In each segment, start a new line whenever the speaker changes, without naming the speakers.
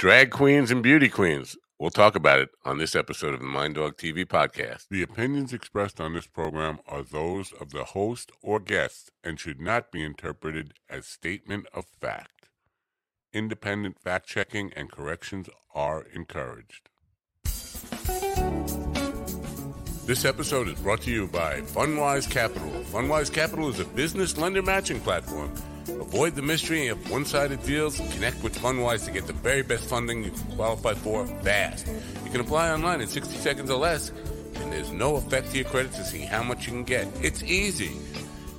drag queens and beauty queens. We'll talk about it on this episode of the Mind Dog TV podcast.
The opinions expressed on this program are those of the host or guest and should not be interpreted as statement of fact. Independent fact checking and corrections are encouraged.
This episode is brought to you by FundWise Capital. FundWise Capital is a business lender matching platform. Avoid the mystery of one sided deals. Connect with FundWise to get the very best funding you can qualify for fast. You can apply online in 60 seconds or less, and there's no effect to your credit to see how much you can get. It's easy.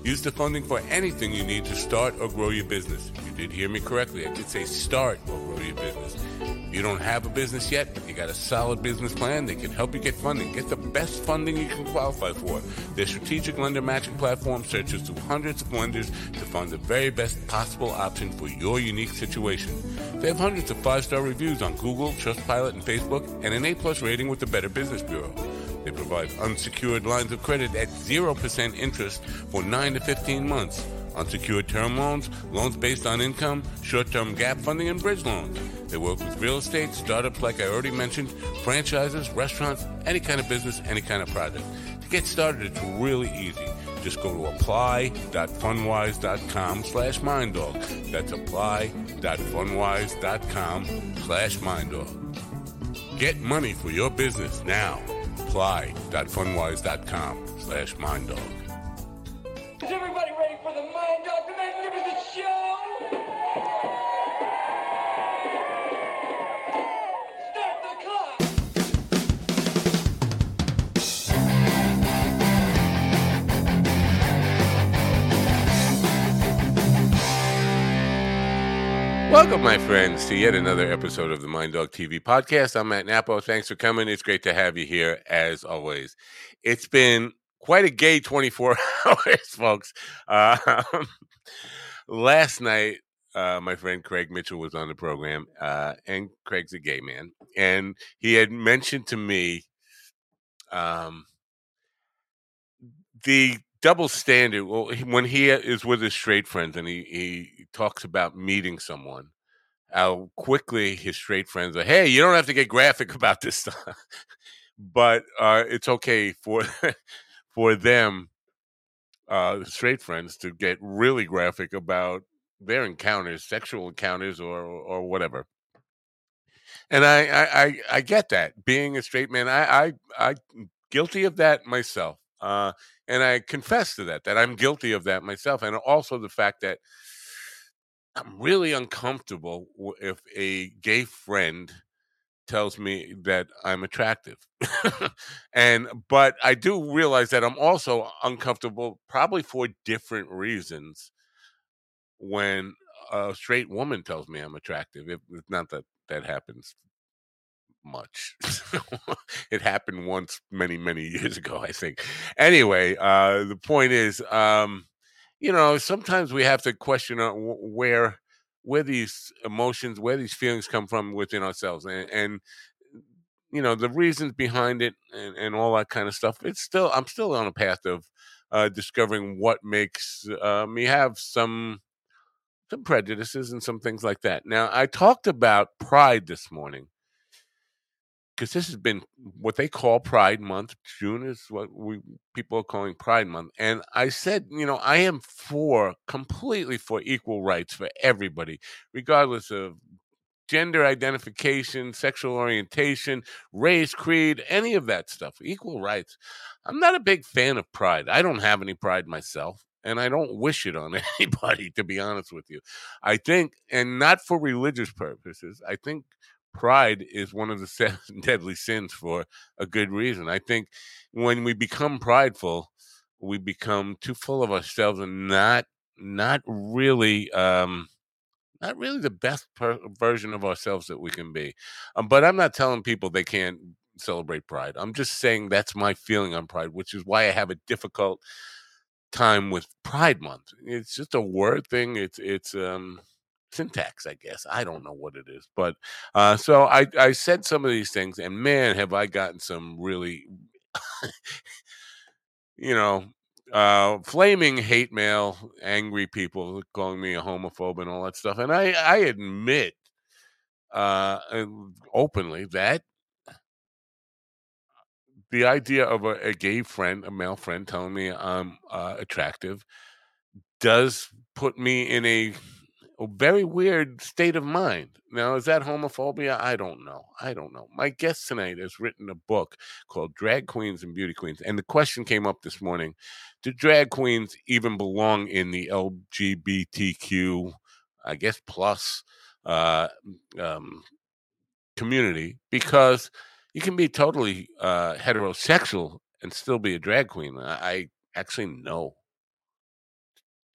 Use the funding for anything you need to start or grow your business. You did hear me correctly. I did say start or grow your business. If you don't have a business yet, but you got a solid business plan, they can help you get funding. Get the best funding you can qualify for. Their strategic lender matching platform searches through hundreds of lenders to find the very best possible option for your unique situation. They have hundreds of five-star reviews on Google, Trustpilot, and Facebook, and an A-plus rating with the Better Business Bureau. They provide unsecured lines of credit at 0% interest for 9 to 15 months. Unsecured term loans, loans based on income, short-term gap funding, and bridge loans. They work with real estate, startups like I already mentioned, franchises, restaurants, any kind of business, any kind of project. To get started, it's really easy. Just go to apply.fundwise.com slash minddog. That's apply.fundwise.com slash minddog. Get money for your business now. Apply.fundwise.com slash minddog.
Is everybody ready for the Mind Dog the Magnificent Show?
Welcome, my friends, to yet another episode of the Mind Dog TV podcast. I'm Matt Napo. Thanks for coming. It's great to have you here, as always. It's been quite a gay 24 hours, folks. Uh, last night, uh, my friend Craig Mitchell was on the program, uh, and Craig's a gay man, and he had mentioned to me um, the double standard. Well, when he is with his straight friends and he, he talks about meeting someone, how quickly his straight friends are, hey, you don't have to get graphic about this stuff. but uh, it's okay for for them, uh, straight friends, to get really graphic about their encounters, sexual encounters, or or whatever. And I I, I, I get that. Being a straight man, I I I guilty of that myself. Uh, and I confess to that that I'm guilty of that myself, and also the fact that I'm really uncomfortable if a gay friend tells me that I'm attractive. and but I do realize that I'm also uncomfortable probably for different reasons when a straight woman tells me I'm attractive. If it's not that that happens much. it happened once many many years ago, I think. Anyway, uh the point is um you know, sometimes we have to question uh, where where these emotions, where these feelings come from within ourselves, and, and you know the reasons behind it, and, and all that kind of stuff. It's still, I'm still on a path of uh, discovering what makes uh, me have some some prejudices and some things like that. Now, I talked about pride this morning because this has been what they call Pride Month. June is what we people are calling Pride Month, and I said, you know, I am for completely for equal rights for everybody, regardless of gender identification, sexual orientation, race, creed, any of that stuff. Equal rights. I'm not a big fan of pride. I don't have any pride myself. And I don't wish it on anybody, to be honest with you. I think, and not for religious purposes, I think pride is one of the seven deadly sins for a good reason. I think when we become prideful, we become too full of ourselves and not not really um not really the best per- version of ourselves that we can be. Um, but I'm not telling people they can't celebrate pride. I'm just saying that's my feeling on pride, which is why I have a difficult time with Pride Month. It's just a word thing. It's it's um syntax, I guess. I don't know what it is, but uh, so I I said some of these things, and man, have I gotten some really, you know. Uh, flaming hate mail, angry people calling me a homophobe and all that stuff. And I, I admit, uh, openly that the idea of a, a, gay friend, a male friend, telling me I'm uh, attractive does put me in a, a, very weird state of mind. Now, is that homophobia? I don't know. I don't know. My guest tonight has written a book called Drag Queens and Beauty Queens. And the question came up this morning do drag queens even belong in the LGBTQ, I guess, plus uh, um, community? Because you can be totally uh, heterosexual and still be a drag queen. I, I actually know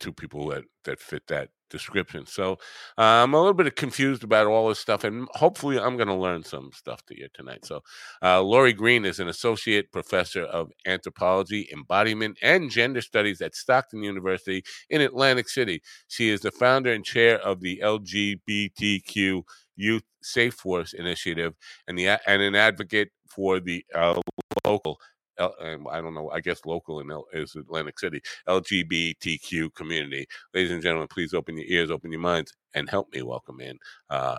two people that that fit that description. So uh, I'm a little bit confused about all this stuff, and hopefully I'm going to learn some stuff to you tonight. So uh, Laurie Green is an associate professor of anthropology, embodiment, and gender studies at Stockton University in Atlantic City. She is the founder and chair of the LGBTQ Youth Safe Force Initiative and the and an advocate for the uh, local I don't know, I guess local in L- is Atlantic City, LGBTQ community. Ladies and gentlemen, please open your ears, open your minds, and help me welcome in uh,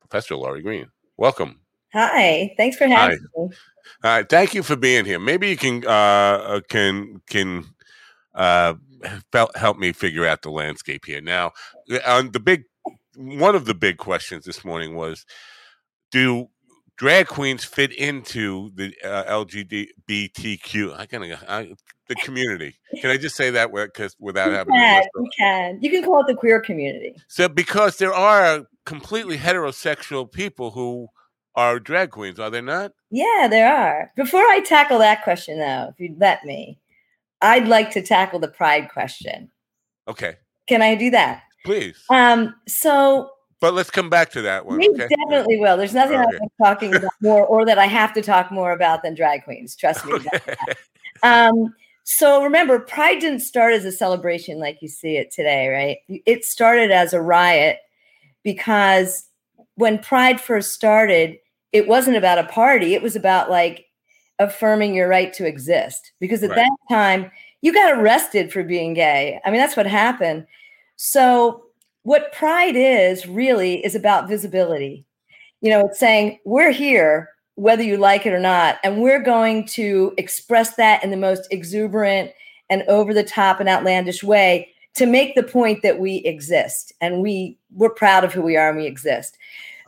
Professor Laurie Green. Welcome.
Hi, thanks for having Hi. me.
All right, thank you for being here. Maybe you can uh, uh can can uh, help me figure out the landscape here. Now, on the big one of the big questions this morning was, do drag queens fit into the uh, LGBTQ. I can I, the community. Can I just say that because without
you
having
can, you can you can call it the queer community.
So because there are completely heterosexual people who are drag queens, are there not?
Yeah, there are. Before I tackle that question, though, if you'd let me, I'd like to tackle the pride question.
Okay.
Can I do that?
Please.
Um. So
but let's come back to that one.
We okay? definitely will. There's nothing okay. I'm talking about more or that I have to talk more about than drag queens. Trust me. Okay. Um, so remember, Pride didn't start as a celebration like you see it today, right? It started as a riot because when Pride first started, it wasn't about a party. It was about like affirming your right to exist. Because at right. that time, you got arrested for being gay. I mean, that's what happened. So what pride is really is about visibility. You know, it's saying we're here, whether you like it or not, and we're going to express that in the most exuberant and over the top and outlandish way to make the point that we exist and we we're proud of who we are and we exist.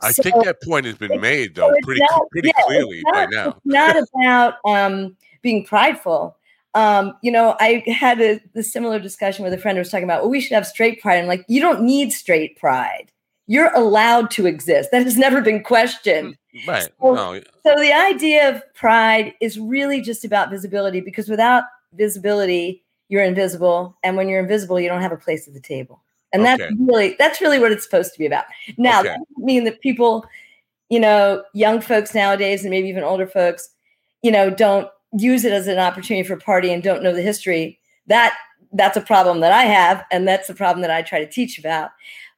I so, think that point has been made though pretty not, pretty yeah, clearly not, by now.
It's not about um, being prideful um, you know, I had a, a, similar discussion with a friend who was talking about, well, we should have straight pride. I'm like, you don't need straight pride. You're allowed to exist. That has never been questioned.
Mm, right.
So, no. so the idea of pride is really just about visibility because without visibility, you're invisible. And when you're invisible, you don't have a place at the table. And okay. that's really that's really what it's supposed to be about. Now, okay. that doesn't mean that people, you know, young folks nowadays and maybe even older folks, you know, don't use it as an opportunity for party and don't know the history, that that's a problem that I have, and that's the problem that I try to teach about.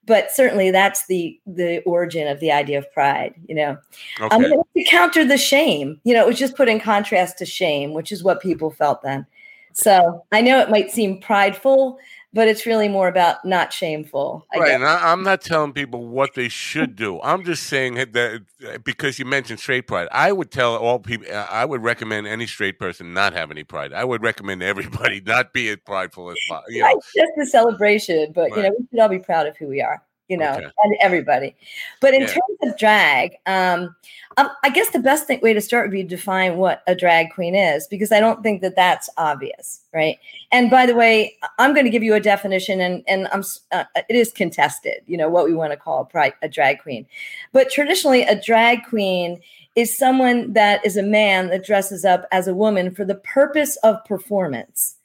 But certainly, that's the the origin of the idea of pride. You know, okay. um, to counter the shame. You know, it was just put in contrast to shame, which is what people felt then. So I know it might seem prideful, but it's really more about not shameful.
I right. Guess. And I, am not telling people what they should do. I'm just saying that because you mentioned straight pride, I would tell all people, uh, I would recommend any straight person not have any pride. I would recommend everybody not be as prideful as possible. You know.
just a celebration, but right. you know, we should all be proud of who we are you know, okay. and everybody. But in yeah. terms of drag, um, um, I guess the best thing, way to start would be to define what a drag queen is, because I don't think that that's obvious, right? And by the way, I'm going to give you a definition, and and I'm uh, it is contested, you know, what we want to call a, a drag queen. But traditionally, a drag queen is someone that is a man that dresses up as a woman for the purpose of performance.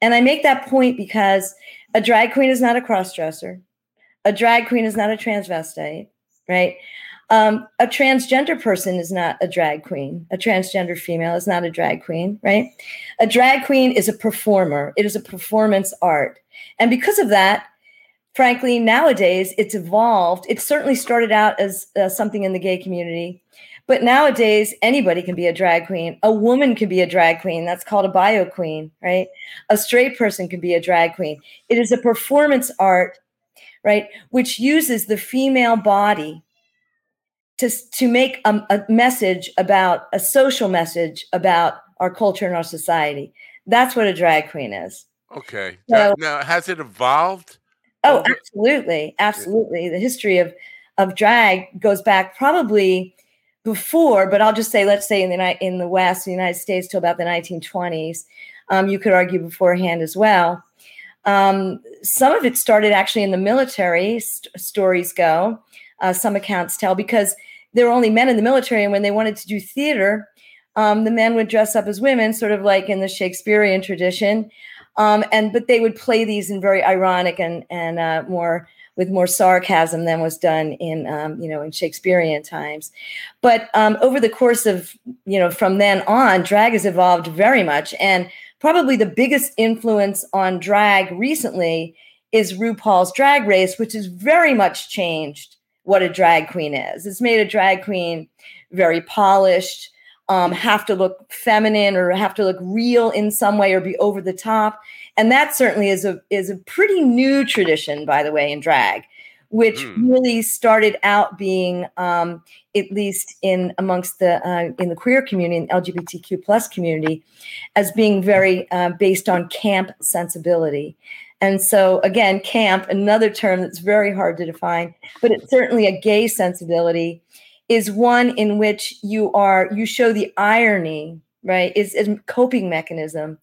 And I make that point because a drag queen is not a cross dresser a drag queen is not a transvestite, right? Um, a transgender person is not a drag queen. A transgender female is not a drag queen, right? A drag queen is a performer. It is a performance art. And because of that, frankly, nowadays it's evolved. It certainly started out as uh, something in the gay community, but nowadays anybody can be a drag queen. A woman can be a drag queen. That's called a bio queen, right? A straight person can be a drag queen. It is a performance art right? Which uses the female body to to make a, a message about a social message about our culture and our society. That's what a drag queen is.
Okay. So, now, has it evolved?
Oh, absolutely, absolutely. The history of of drag goes back probably before, but I'll just say, let's say in the in the West, the United States, till about the 1920s. Um, you could argue beforehand as well. Um, some of it started actually in the military. St- stories go, uh, some accounts tell, because there were only men in the military, and when they wanted to do theater, um, the men would dress up as women, sort of like in the Shakespearean tradition. Um, and but they would play these in very ironic and and uh, more with more sarcasm than was done in um, you know in Shakespearean times. But um, over the course of you know from then on, drag has evolved very much, and probably the biggest influence on drag recently is RuPaul's Drag Race, which has very much changed what a drag queen is. It's made a drag queen very polished um, have to look feminine or have to look real in some way or be over the top. And that certainly is a is a pretty new tradition, by the way, in drag, which mm. really started out being, um, at least in amongst the uh, in the queer community, and LGBTQ plus community, as being very uh, based on camp sensibility. And so, again, camp, another term that's very hard to define, but it's certainly a gay sensibility is one in which you are you show the irony right is a coping mechanism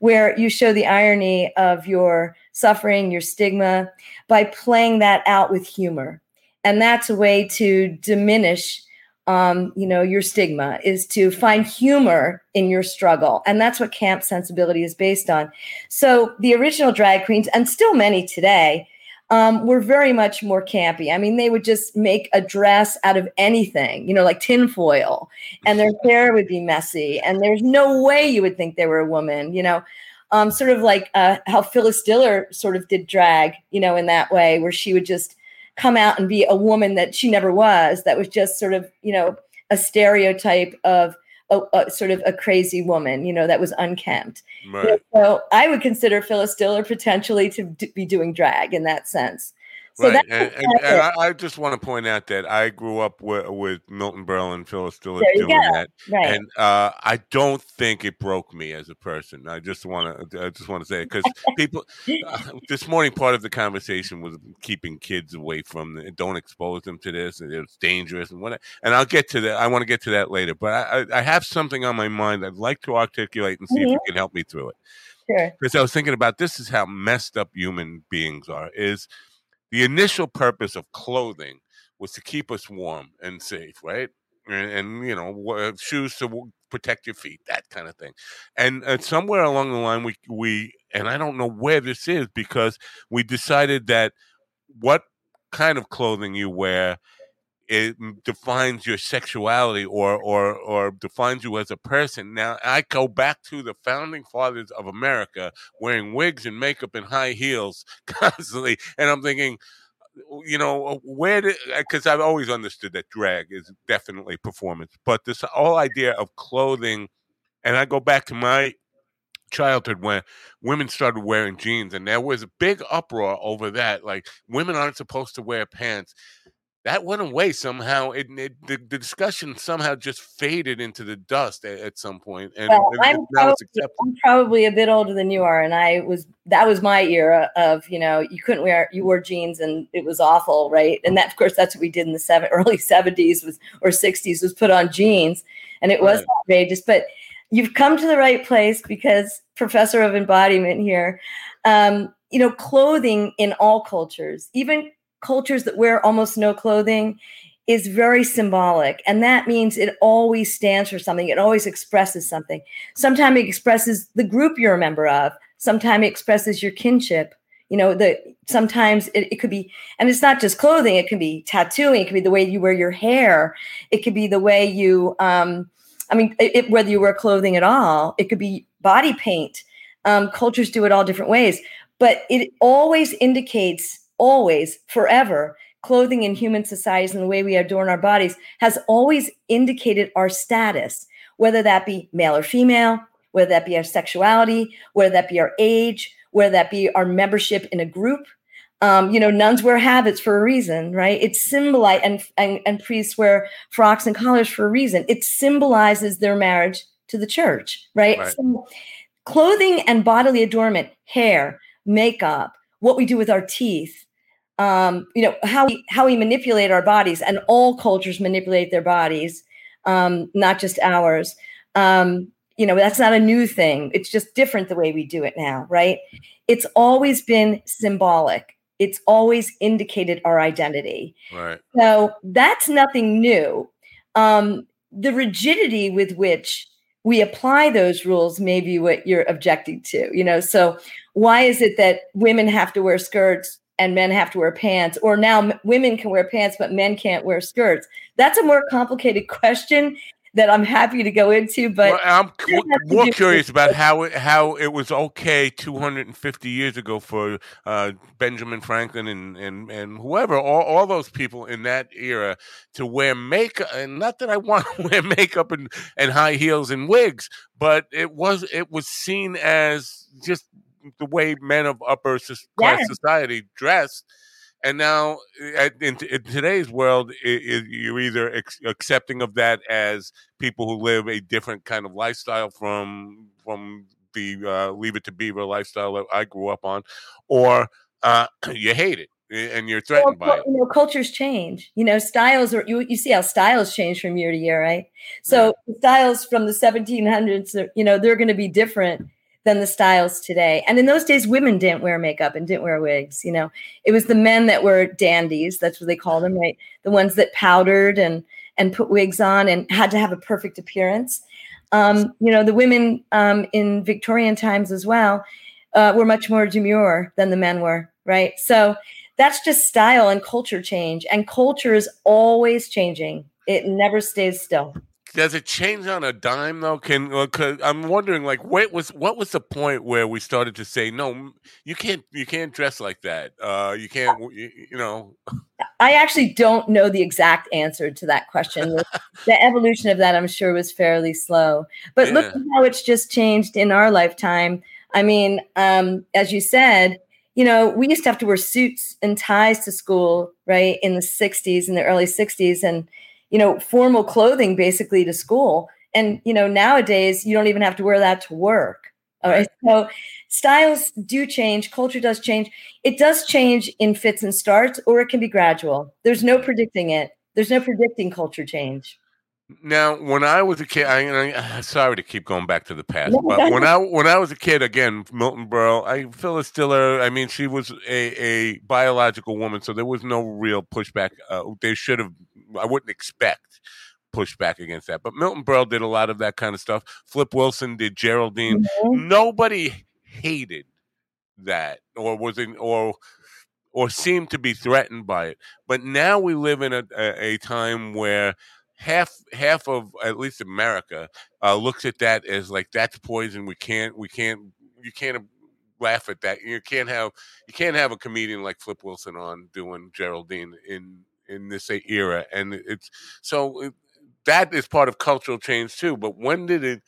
where you show the irony of your suffering your stigma by playing that out with humor and that's a way to diminish um, you know your stigma is to find humor in your struggle and that's what camp sensibility is based on so the original drag queens and still many today um, were very much more campy. I mean, they would just make a dress out of anything, you know, like tinfoil, and their hair would be messy, and there's no way you would think they were a woman, you know. Um, sort of like uh, how Phyllis Diller sort of did drag, you know, in that way, where she would just come out and be a woman that she never was, that was just sort of, you know, a stereotype of a, a, sort of a crazy woman, you know, that was unkempt. Right. So I would consider Phyllis Diller potentially to d- be doing drag in that sense.
So right, and, and, and I, I, just want to point out that I grew up with, with Milton Berle and Phyllis Diller doing go. that, right. and uh, I don't think it broke me as a person. I just want to, I just want to say it because people uh, this morning part of the conversation was keeping kids away from it. Don't expose them to this, and it's dangerous, and what. And I'll get to that. I want to get to that later, but I, I, have something on my mind I'd like to articulate and see mm-hmm. if you can help me through it. Sure. Because I was thinking about this is how messed up human beings are. Is the initial purpose of clothing was to keep us warm and safe, right? And, and you know, shoes to protect your feet, that kind of thing. And uh, somewhere along the line, we we and I don't know where this is because we decided that what kind of clothing you wear it mm, defines your sexuality or or or defines you as a person. Now I go back to the founding fathers of America wearing wigs and makeup and high heels constantly, and I'm thinking, you know, uh, where did uh, because I've always understood that drag is definitely performance, but this whole idea of clothing, and I go back to my childhood when women started wearing jeans and there was a big uproar over that like women aren't supposed to wear pants that went away somehow. It, it the, the, discussion somehow just faded into the dust at, at some point, and, well, and
I'm, probably, I'm, probably, a bit older than you are, and I was that was my era of you know you couldn't wear you wore jeans and it was awful, right? And that of course that's what we did in the seven, early seventies was or sixties was put on jeans, and it was right. outrageous. But you've come to the right place because professor of embodiment here. Um, you know, clothing in all cultures, even cultures that wear almost no clothing is very symbolic. And that means it always stands for something, it always expresses something. Sometimes it expresses the group you're a member of, sometimes it expresses your kinship. You know, the sometimes it, it could be, and it's not just clothing, it can be tattooing, it could be the way you wear your hair, it could be the way you um, I mean, it, whether you wear clothing at all, it could be body paint. Um, cultures do it all different ways, but it always indicates always, forever, clothing in human societies and the way we adorn our bodies has always indicated our status, whether that be male or female, whether that be our sexuality, whether that be our age, whether that be our membership in a group. Um, you know, nuns wear habits for a reason, right? It symbolizes, and, and, and priests wear frocks and collars for a reason. It symbolizes their marriage to the church, right? right. So, clothing and bodily adornment, hair, makeup, what we do with our teeth, um, you know, how we how we manipulate our bodies, and all cultures manipulate their bodies, um, not just ours. Um, you know, that's not a new thing. It's just different the way we do it now, right? It's always been symbolic. It's always indicated our identity.
Right.
So that's nothing new. Um, the rigidity with which we apply those rules may be what you're objecting to. You know, so why is it that women have to wear skirts and men have to wear pants, or now m- women can wear pants but men can't wear skirts? That's a more complicated question that I'm happy to go into. But
well, I'm more curious about how it, how it was okay 250 years ago for uh, Benjamin Franklin and, and, and whoever, all, all those people in that era to wear makeup. And not that I want to wear makeup and, and high heels and wigs, but it was it was seen as just the way men of upper class society dress. and now, in, in today's world, it, it, you're either ex- accepting of that as people who live a different kind of lifestyle from from the uh, Leave It to Beaver lifestyle that I grew up on, or uh, you hate it and you're threatened well, by it.
You know, cultures change. You know, styles are you, you see how styles change from year to year, right? So yeah. styles from the 1700s, you know, they're going to be different than the styles today. And in those days, women didn't wear makeup and didn't wear wigs. You know, it was the men that were dandies. That's what they called them, right? The ones that powdered and and put wigs on and had to have a perfect appearance. Um, you know, the women um, in Victorian times as well uh, were much more demure than the men were, right? So that's just style and culture change. And culture is always changing. It never stays still
does it change on a dime though? Can cause I'm wondering like what was what was the point where we started to say no, you can't you can't dress like that. Uh, you can't you, you know.
I actually don't know the exact answer to that question. the, the evolution of that, I'm sure, was fairly slow. But yeah. look at how it's just changed in our lifetime. I mean, um, as you said, you know, we used to have to wear suits and ties to school, right, in the 60s, in the early 60s, and you know, formal clothing basically to school. And, you know, nowadays you don't even have to wear that to work. All right. So styles do change, culture does change. It does change in fits and starts, or it can be gradual. There's no predicting it. There's no predicting culture change.
Now, when I was a kid, I, I sorry to keep going back to the past, but when I when I was a kid, again, Milton Berle, I Phyllis Diller. I mean, she was a, a biological woman, so there was no real pushback. Uh, they should have. I wouldn't expect pushback against that, but Milton Berle did a lot of that kind of stuff. Flip Wilson did Geraldine. Mm-hmm. Nobody hated that, or was in, or or seemed to be threatened by it. But now we live in a, a, a time where half half of at least America uh, looks at that as like that's poison. We can't we can't you can't laugh at that. You can't have you can't have a comedian like Flip Wilson on doing Geraldine in in this era, and it's so it, that is part of cultural change too. But when did it?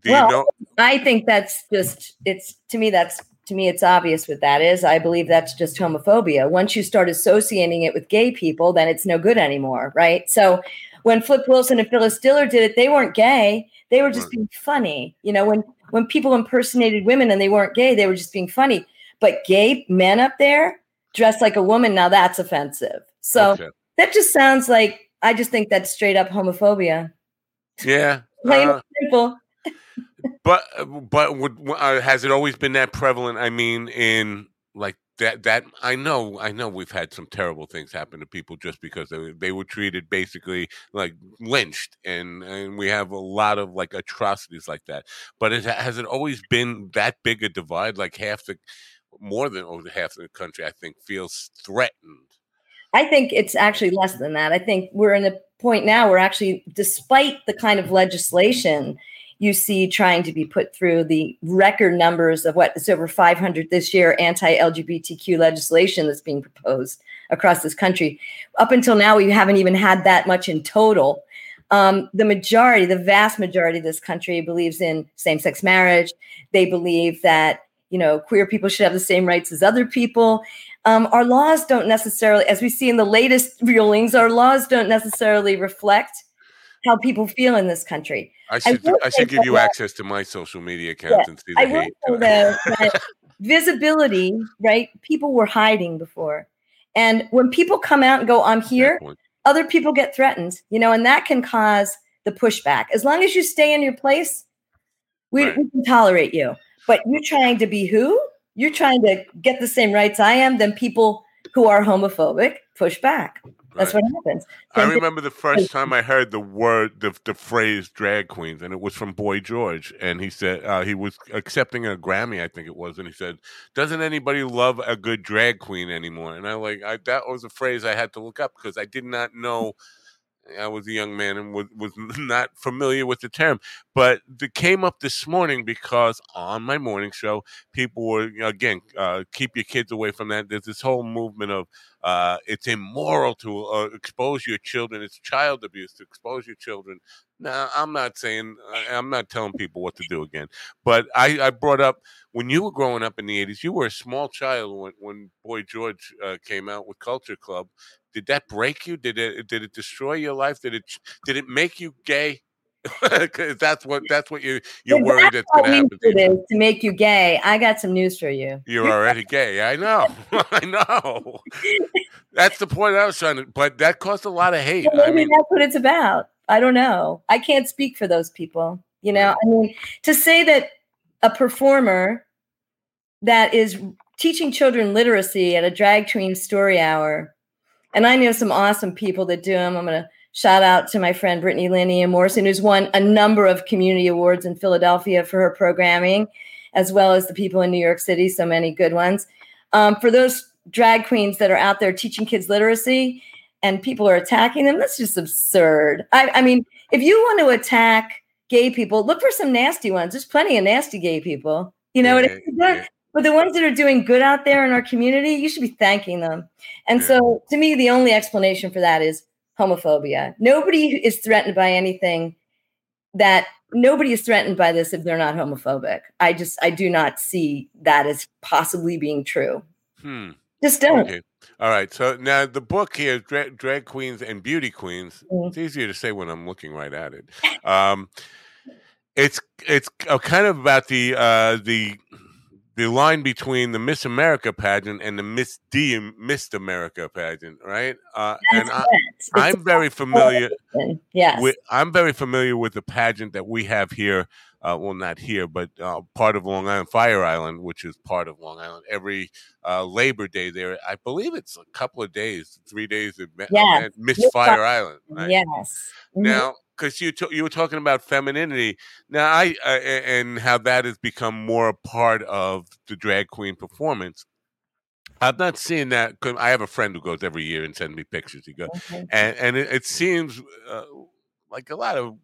Do well, you know? I think that's just it's to me that's to me it's obvious what that is i believe that's just homophobia once you start associating it with gay people then it's no good anymore right so when Flip Wilson and Phyllis Diller did it, they weren't gay. They were just being funny. You know, when when people impersonated women and they weren't gay, they were just being funny. But gay men up there dressed like a woman, now that's offensive. So okay. that just sounds like I just think that's straight up homophobia.
Yeah.
Plain uh, simple.
but but would, uh, has it always been that prevalent? I mean, in like that that I know I know we've had some terrible things happen to people just because they, they were treated basically like lynched and and we have a lot of like atrocities like that but it has it always been that big a divide like half the more than over half the country I think feels threatened
I think it's actually less than that I think we're in a point now where actually despite the kind of legislation you see trying to be put through the record numbers of what it's over 500 this year anti-LGBTQ legislation that's being proposed across this country. Up until now, we haven't even had that much in total. Um, the majority, the vast majority of this country believes in same-sex marriage. They believe that you know queer people should have the same rights as other people. Um, our laws don't necessarily, as we see in the latest rulings, our laws don't necessarily reflect how people feel in this country.
I should I, I should give you that, access to my social media account yeah, and see the I hate. Will
say that visibility, right? People were hiding before. And when people come out and go, I'm here, other people get threatened, you know, and that can cause the pushback. As long as you stay in your place, we, right. we can tolerate you. But you're trying to be who? You're trying to get the same rights I am, then people who are homophobic push back. That's right. what happens.
I remember the first time I heard the word, the, the phrase drag queens, and it was from Boy George. And he said, uh, he was accepting a Grammy, I think it was. And he said, Doesn't anybody love a good drag queen anymore? And I like, I, that was a phrase I had to look up because I did not know I was a young man and was, was not familiar with the term, but it came up this morning because on my morning show, people were again uh, keep your kids away from that. There's this whole movement of uh, it's immoral to uh, expose your children. It's child abuse to expose your children. Now, I'm not saying I'm not telling people what to do again, but I, I brought up when you were growing up in the '80s. You were a small child when when Boy George uh, came out with Culture Club, did that break you? Did it did it destroy your life? Did it did it make you gay? That's what that's what you you're if worried that's going to happen.
Is to make you gay. I got some news for you.
You're already gay. I know. I know. That's the point I was trying to. But that caused a lot of hate.
Well, maybe I mean, that's what it's about. I don't know. I can't speak for those people. You know, I mean, to say that a performer that is teaching children literacy at a drag queen story hour and I know some awesome people that do them. I'm going to shout out to my friend Brittany Linney and Morrison, who's won a number of community awards in Philadelphia for her programming, as well as the people in New York City, so many good ones. Um, for those drag queens that are out there teaching kids literacy and people are attacking them, that's just absurd. I, I mean, if you want to attack gay people, look for some nasty ones. There's plenty of nasty gay people. You know, yeah, yeah. But the ones that are doing good out there in our community, you should be thanking them. And yeah. so to me, the only explanation for that is homophobia. Nobody is threatened by anything that nobody is threatened by this if they're not homophobic. I just I do not see that as possibly being true. Hmm. Just don't. Okay.
All right. So now the book here, Drag, Drag Queens and Beauty Queens. Mm-hmm. It's easier to say when I'm looking right at it. Um, it's it's kind of about the uh, the the line between the Miss America pageant and the Miss D Miss America pageant, right? Uh, and I, am very familiar.
Yes,
with, I'm very familiar with the pageant that we have here. Uh, well, not here, but uh, part of Long Island, Fire Island, which is part of Long Island. Every uh, Labor Day there, I believe it's a couple of days, three days of yes. Miss Fire Island. Right?
Yes.
Mm-hmm. Now, because you t- you were talking about femininity now I uh, and how that has become more a part of the drag queen performance. I've not seen that. Cause I have a friend who goes every year and sends me pictures. He goes, okay. and and it, it seems uh, like a lot of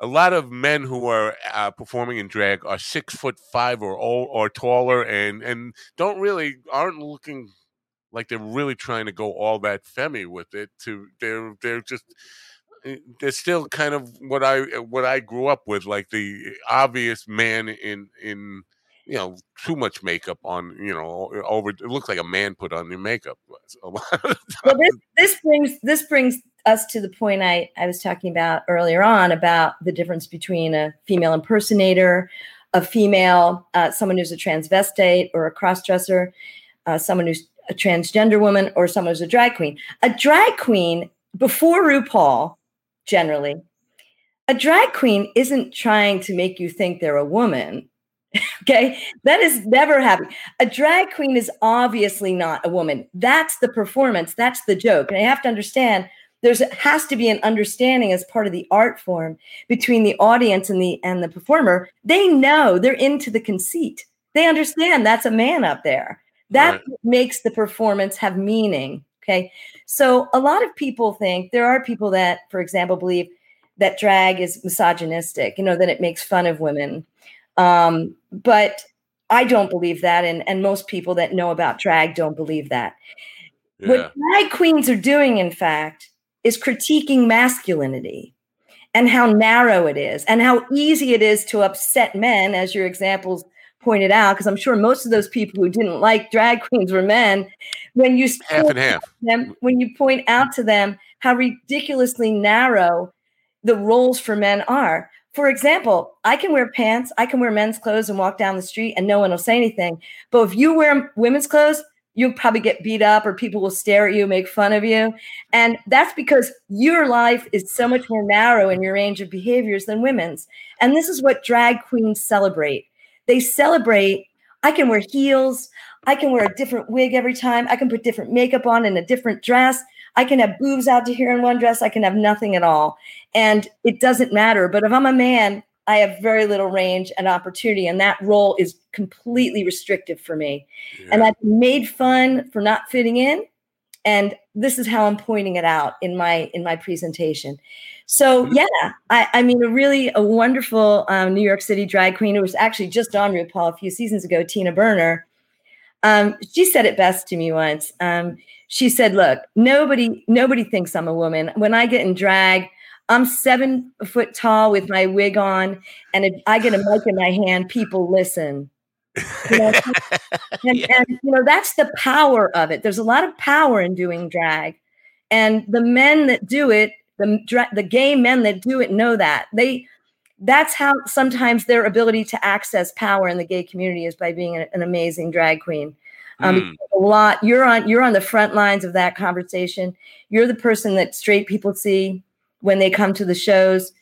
a lot of men who are uh, performing in drag are six foot five or old or taller, and and don't really aren't looking like they're really trying to go all that femmy with it. To they're they're just They're still kind of what I eh, what I grew up with, like the obvious man in in you know too much makeup on you know over. It looks like a man put on the makeup.
well, this this brings this brings us to the point I I was talking about earlier on about the difference between a female impersonator, a female uh, someone who's a transvestite or a crossdresser, uh, someone who's a transgender woman, or someone who's a drag queen. A drag queen before RuPaul generally. A drag queen isn't trying to make you think they're a woman. okay. That is never happening. A drag queen is obviously not a woman. That's the performance. That's the joke. And I have to understand there's has to be an understanding as part of the art form between the audience and the and the performer. They know they're into the conceit. They understand that's a man up there. That right. makes the performance have meaning. Okay. So a lot of people think there are people that, for example, believe that drag is misogynistic, you know, that it makes fun of women. Um, but I don't believe that. And, and most people that know about drag don't believe that. Yeah. What drag queens are doing, in fact, is critiquing masculinity and how narrow it is and how easy it is to upset men, as your examples pointed out because I'm sure most of those people who didn't like drag queens were men. When you
half and half,
them, when you point out to them how ridiculously narrow the roles for men are. For example, I can wear pants, I can wear men's clothes and walk down the street and no one will say anything. But if you wear women's clothes, you'll probably get beat up or people will stare at you, make fun of you. And that's because your life is so much more narrow in your range of behaviors than women's. And this is what drag queens celebrate. They celebrate, I can wear heels, I can wear a different wig every time, I can put different makeup on in a different dress. I can have boobs out to here in one dress, I can have nothing at all. And it doesn't matter. But if I'm a man, I have very little range and opportunity, and that role is completely restrictive for me. Yeah. And I've made fun for not fitting in. And this is how I'm pointing it out in my in my presentation. So mm-hmm. yeah, I, I mean, a really a wonderful um, New York City drag queen who was actually just on RuPaul a few seasons ago, Tina Burner. Um, she said it best to me once. Um, she said, "Look, nobody nobody thinks I'm a woman. When I get in drag, I'm seven foot tall with my wig on, and if I get a mic in my hand, people listen. You know? and, yeah. and, you know that's the power of it. There's a lot of power in doing drag, and the men that do it, the the gay men that do it, know that they. That's how sometimes their ability to access power in the gay community is by being an, amazing drag queen. Um, mm. A lot. You're on. You're on the front lines of that conversation. You're the person that straight people see when they come to the shows.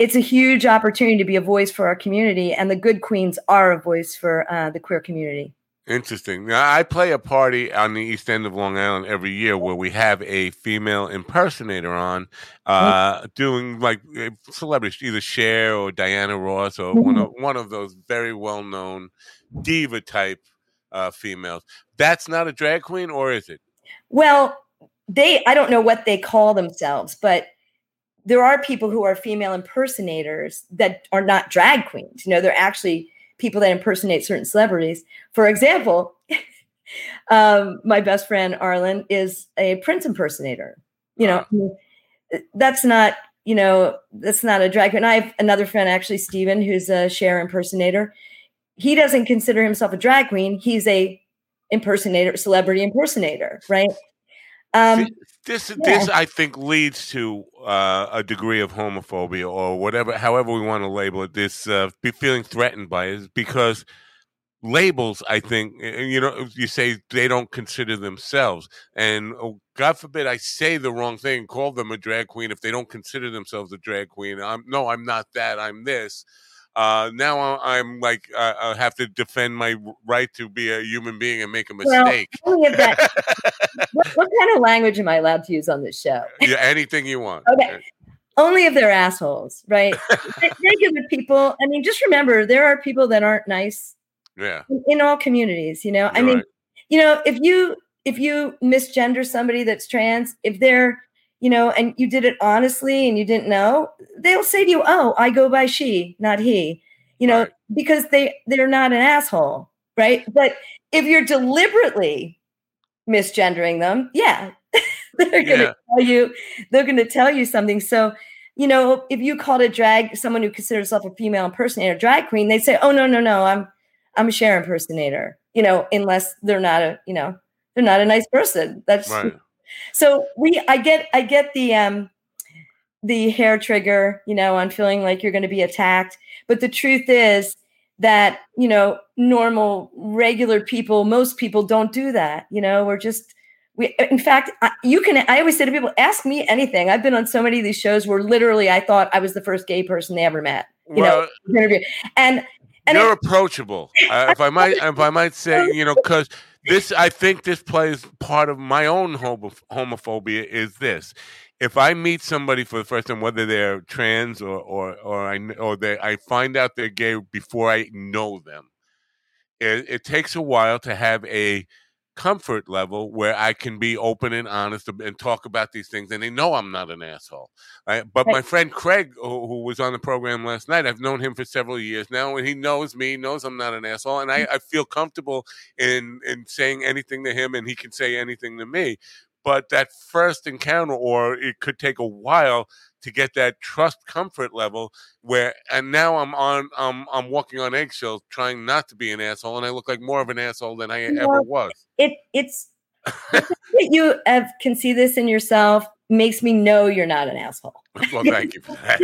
It's a huge opportunity to be a voice for our community, and the Good Queens are a voice for uh, the queer community.
Interesting. Now, I play a party on the east end of Long Island every year where we have a female impersonator on, uh, mm-hmm. doing like celebrities, either Cher or Diana Ross or mm-hmm. one of one of those very well known diva type uh, females. That's not a drag queen, or is it?
Well, they I don't know what they call themselves, but there are people who are female impersonators that are not drag queens. You know, they're actually people that impersonate certain celebrities. For example, um, my best friend Arlen is a Prince impersonator. You know, that's not you know that's not a drag queen. I have another friend actually, Steven, who's a Cher impersonator. He doesn't consider himself a drag queen. He's a impersonator, celebrity impersonator, right?
Um, this yeah. this I think leads to uh, a degree of homophobia or whatever, however we want to label it. This uh, be feeling threatened by it because labels. I think you know you say they don't consider themselves, and oh, God forbid I say the wrong thing, call them a drag queen if they don't consider themselves a drag queen. I'm no, I'm not that. I'm this. Uh, now I'm like uh, I have to defend my right to be a human being and make a mistake. Well, what,
what, kind of language am I allowed to use on this show?
yeah, anything you want.
Okay. Only if they're assholes, right? Regular people. I mean, just remember there are people that aren't nice.
Yeah.
In, in all communities, you know. You're I mean, right. you know, if you if you misgender somebody that's trans, if they're you know, and you did it honestly and you didn't know, they'll say to you, "Oh, I go by she, not he," you know, right. because they they're not an asshole, right? But if you're deliberately misgendering them, yeah, they're going to yeah. tell you they're going to tell you something. So, you know, if you called a drag someone who considers herself a female impersonator, drag queen, they'd say, "Oh no, no, no, I'm I'm a Cher impersonator," you know, unless they're not a you know they're not a nice person. That's right. So we, I get, I get the um, the hair trigger, you know, on feeling like you're going to be attacked. But the truth is that you know, normal, regular people, most people don't do that. You know, we're just we. In fact, you can. I always say to people, ask me anything. I've been on so many of these shows where literally I thought I was the first gay person they ever met. You well, know, interview and. And
you're it, approachable, uh, if I might, if I might say, you know, because this I think this plays part of my own homophobia is this. If I meet somebody for the first time, whether they're trans or or or I or they I find out they're gay before I know them, it, it takes a while to have a comfort level where I can be open and honest and talk about these things, and they know I'm not an asshole. Right? But my friend Craig, who, who, was on the program last night, I've known him for several years now, and he knows me, knows I'm not an asshole, and I, mm. I feel comfortable in in saying anything to him, and he can say anything to me. But that first encounter, or it could take a while to get that trust comfort level where and now I'm on um I'm walking on eggshells trying not to be an asshole and I look like more of an asshole than I ever was.
It it's that you have, can see this in yourself makes me know you're not an asshole.
well, thank you for that.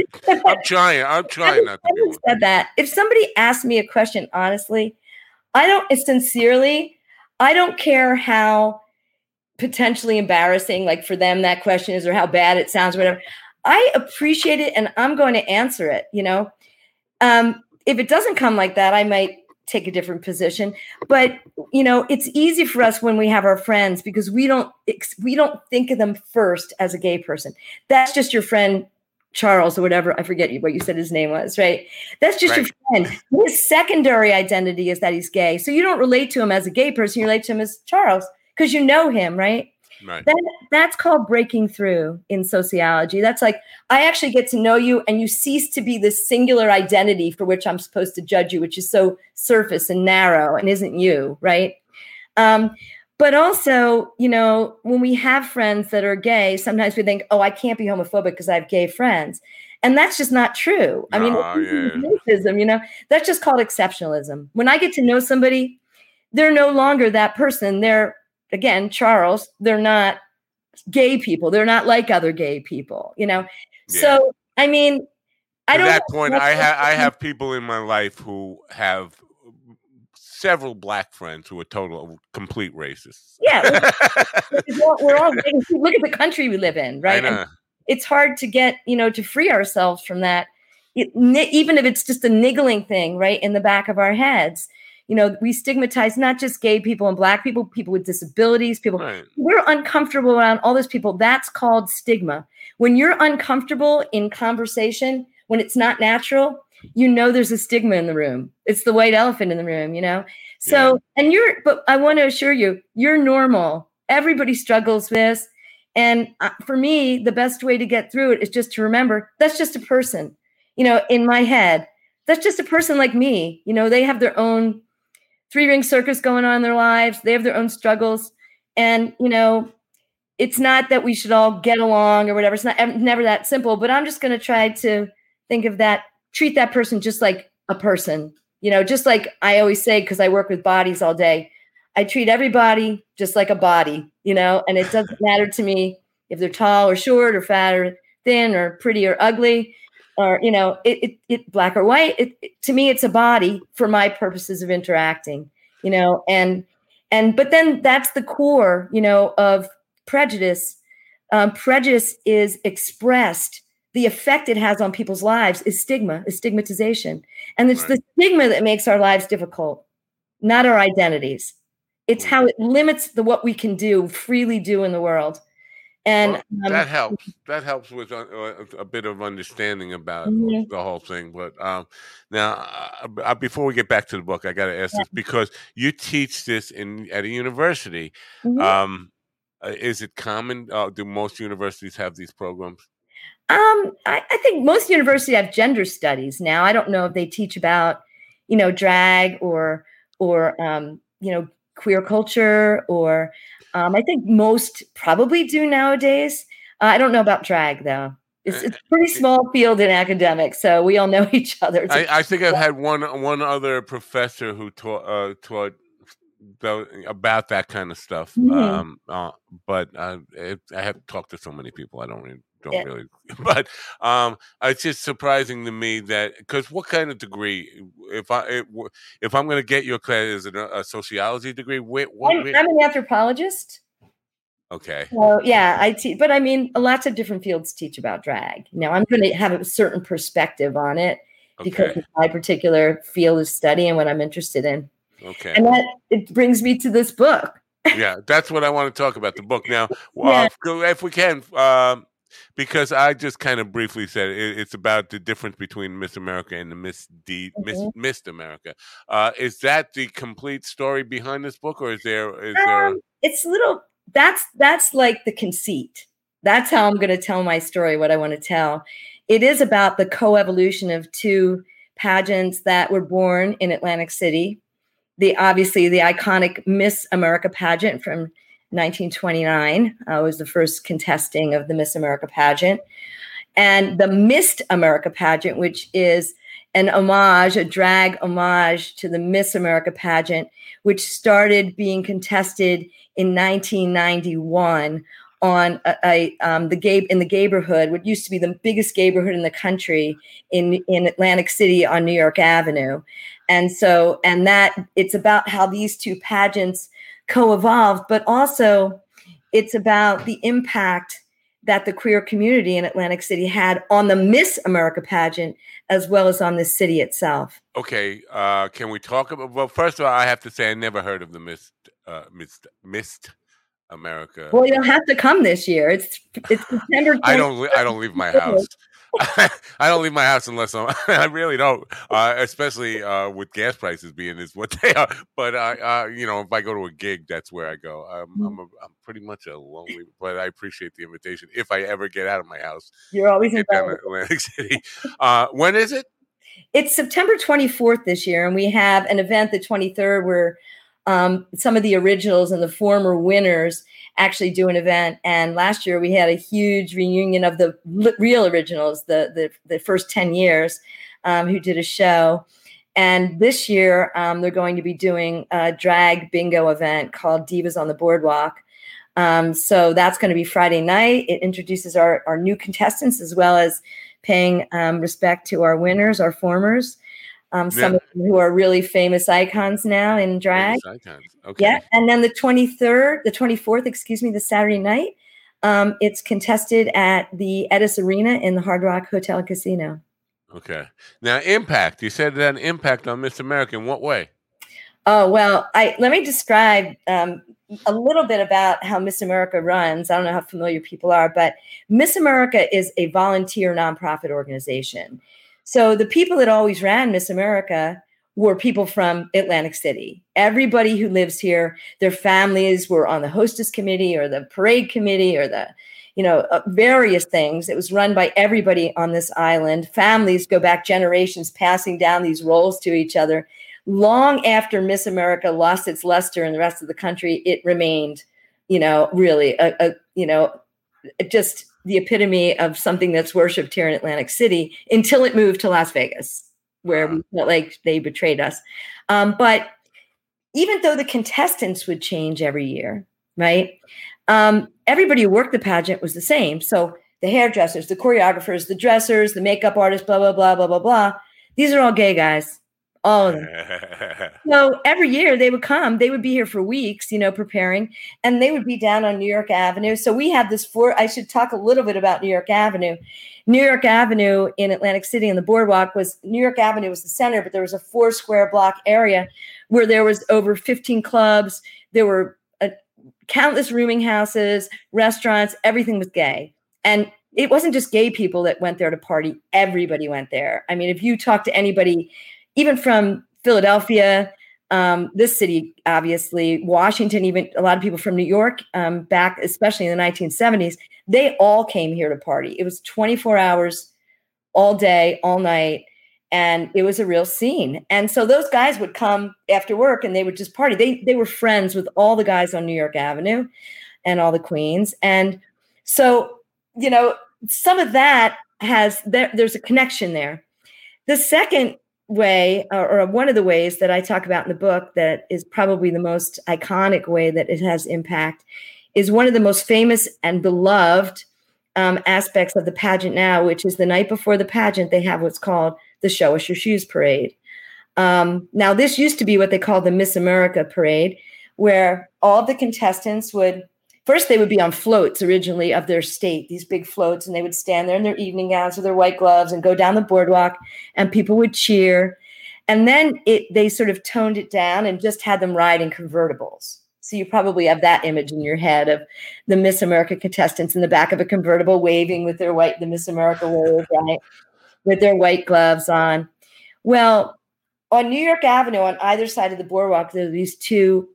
I'm trying. I'm trying not to be
said that. If somebody asks me a question honestly, I don't sincerely, I don't care how potentially embarrassing, like for them that question is or how bad it sounds, whatever. I appreciate it and I'm going to answer it, you know. Um, if it doesn't come like that, I might take a different position but you know it's easy for us when we have our friends because we don't we don't think of them first as a gay person that's just your friend charles or whatever i forget what you said his name was right that's just right. your friend his secondary identity is that he's gay so you don't relate to him as a gay person you relate to him as charles because you know him right
Right.
That, that's called breaking through in sociology. That's like, I actually get to know you and you cease to be this singular identity for which I'm supposed to judge you, which is so surface and narrow and isn't you, right? Um, but also, you know, when we have friends that are gay, sometimes we think, oh, I can't be homophobic because I have gay friends. And that's just not true. I mean,
oh, yeah.
racism, you know, that's just called exceptionalism. When I get to know somebody, they're no longer that person. They're again, Charles, they're not gay people. They're not like other gay people, you know. Yeah. So, I mean, I don't.
At that point, I have I have people in my life who have several black friends who are total complete racists.
Yeah, we're all look at the country we live in, right? it's hard to get you know to free ourselves from that, it, even if it's just a niggling thing, right, in the back of our heads you know, we stigmatize not just gay people and black people, people with disabilities, people. Right. We're uncomfortable around all those people. That's called stigma. When you're uncomfortable in conversation, when it's not natural, you know there's a stigma in the room. It's the white elephant in the room, you know? So, yeah. and you're, but I want to assure you, you're normal. Everybody struggles with this. And uh, for me, the best way to get through it is just to remember that's just a person, you know, in my head. That's just a person like me. You know, they have their own three ring circus going on in their lives. They have their own struggles. And, you know, it's not that we should all get along or whatever. It's not never that simple, but I'm just going to try to think of that, treat that person just like a person, you know, just like I always say, because I work with bodies all day. I treat everybody just like a body, you know, and it doesn't matter to me if they're tall or short or fat or thin or pretty or ugly or you know it, it, it black or white it, it, to me it's a body for my purposes of interacting you know and and but then that's the core you know of prejudice. Um, prejudice is expressed the effect it has on people's lives is stigma is stigmatization. And it's right. the stigma that makes our lives difficult not our identities. It's how it limits the what we can do freely do in the world and well,
um, that helps. That helps with a, uh, a, bit of understanding about mm-hmm. the whole thing. But um, now, uh, uh before we get back to the book, I got to ask yeah. this because you teach this in at a university. Mm-hmm. Um, uh, is it common? Uh, do most universities have these programs?
Um, I, I, think most universities have gender studies now. I don't know if they teach about, you know, drag or or um, you know, queer culture or um, I think most probably do nowadays. Uh, I don't know about drag though. It's, it's, a pretty small field in academics, so we all know each other.
I, I, think I've had one one other professor who taught uh, taught about that kind of stuff. Mm-hmm. Um, uh, but uh, it, I have talked to so many people. I don't really don't yeah. really. But um, it's just surprising to me that because what kind of degree? If I if I'm going to get your class, is it a, a sociology degree? Where, what,
I'm, I'm, an anthropologist.
Okay.
So yeah, I teach, but I mean, lots of different fields teach about drag. Now I'm going to have a certain perspective on it because okay. my particular field of study and what I'm interested in.
Okay.
And that it brings me to this book.
yeah, that's what I want to talk about the book now. Uh, if we can, um, because I just kind of briefly said it, it's about the difference between Miss America and the Miss D mm-hmm. Miss Miss America. Uh, is that the complete story behind this book, or is there is um, there?
It's little. That's that's like the conceit. That's how I'm going to tell my story. What I want to tell. It is about the co-evolution of two pageants that were born in Atlantic City. The obviously the iconic Miss America pageant from 1929. I was the first contesting of the Miss America pageant. And the Miss'd America pageant, which is an homage, a drag homage to the Miss America pageant, which started being contested in 1991 on a, a um, the gay in the neighborhood, what used to be the biggest neighborhood in the country in in Atlantic City on New York Avenue, and so and that it's about how these two pageants co-evolved, but also it's about the impact that the queer community in Atlantic City had on the Miss America pageant as well as on the city itself.
Okay, uh, can we talk about? Well, first of all, I have to say I never heard of the Miss uh, Missed Miss'd America.
Well, you'll have to come this year. It's it's September.
I don't I don't leave my house. I don't leave my house unless I'm. I really don't, uh, especially uh, with gas prices being is what they are. But I, uh, you know, if I go to a gig, that's where I go. I'm, mm. I'm, a, I'm pretty much a lonely, but I appreciate the invitation. If I ever get out of my house,
you're always in
Atlantic City. Uh, when is it?
It's September 24th this year, and we have an event the 23rd where um, some of the originals and the former winners actually do an event. And last year we had a huge reunion of the real originals, the the, the first ten years, um, who did a show. And this year um, they're going to be doing a drag bingo event called Divas on the Boardwalk. Um, so that's going to be Friday night. It introduces our, our new contestants as well as paying um, respect to our winners, our formers um, some yeah. of them who are really famous icons now in drag. icons. Okay. Yeah, and then the 23rd, the 24th, excuse me, the Saturday night, um, it's contested at the Etess Arena in the Hard Rock Hotel Casino.
Okay. Now, impact. You said that impact on Miss America. In what way?
Oh well, I let me describe um, a little bit about how Miss America runs. I don't know how familiar people are, but Miss America is a volunteer nonprofit organization. So the people that always ran Miss America were people from Atlantic City. Everybody who lives here, their families were on the hostess committee or the parade committee or the, you know, uh, various things. It was run by everybody on this island. Families go back generations passing down these roles to each other. Long after Miss America lost its luster in the rest of the country, it remained, you know, really a, a you know, just the epitome of something that's worshipped here in Atlantic City until it moved to Las Vegas, where we felt like they betrayed us. Um, but even though the contestants would change every year, right? Um, everybody who worked the pageant was the same. So the hairdressers, the choreographers, the dressers, the makeup artists, blah, blah, blah, blah, blah, blah. These are all gay guys all of them. so every year they would come, they would be here for weeks, you know, preparing, and they would be down on New York Avenue. So we have this four. I should talk a little bit about New York Avenue. New York Avenue in Atlantic City and the boardwalk was New York Avenue was the center, but there was a four square block area where there was over 15 clubs. There were uh, countless rooming houses, restaurants, everything was gay. And it wasn't just gay people that went there to party, everybody went there. I mean, if you talk to anybody even from Philadelphia, um, this city, obviously, Washington, even a lot of people from New York, um, back especially in the 1970s, they all came here to party. It was 24 hours, all day, all night, and it was a real scene. And so those guys would come after work and they would just party. They they were friends with all the guys on New York Avenue and all the queens. And so, you know, some of that has there, there's a connection there. The second way, or, one of the ways that I talk about in the book that is probably the most iconic way that it has impact, is one of the most famous and beloved um, aspects of the pageant now, which is the night before the pageant, they have what's called the Show Us Your Shoes Parade. Um, now, this used to be what they called the Miss America Parade, where all the contestants would first they would be on floats originally of their state these big floats and they would stand there in their evening gowns with their white gloves and go down the boardwalk and people would cheer. And then it they sort of toned it down and just had them ride in convertibles. So you probably have that image in your head of the miss america contestants in the back of a convertible waving with their white the miss america wave right with their white gloves on. Well on new york avenue on either side of the boardwalk there are these two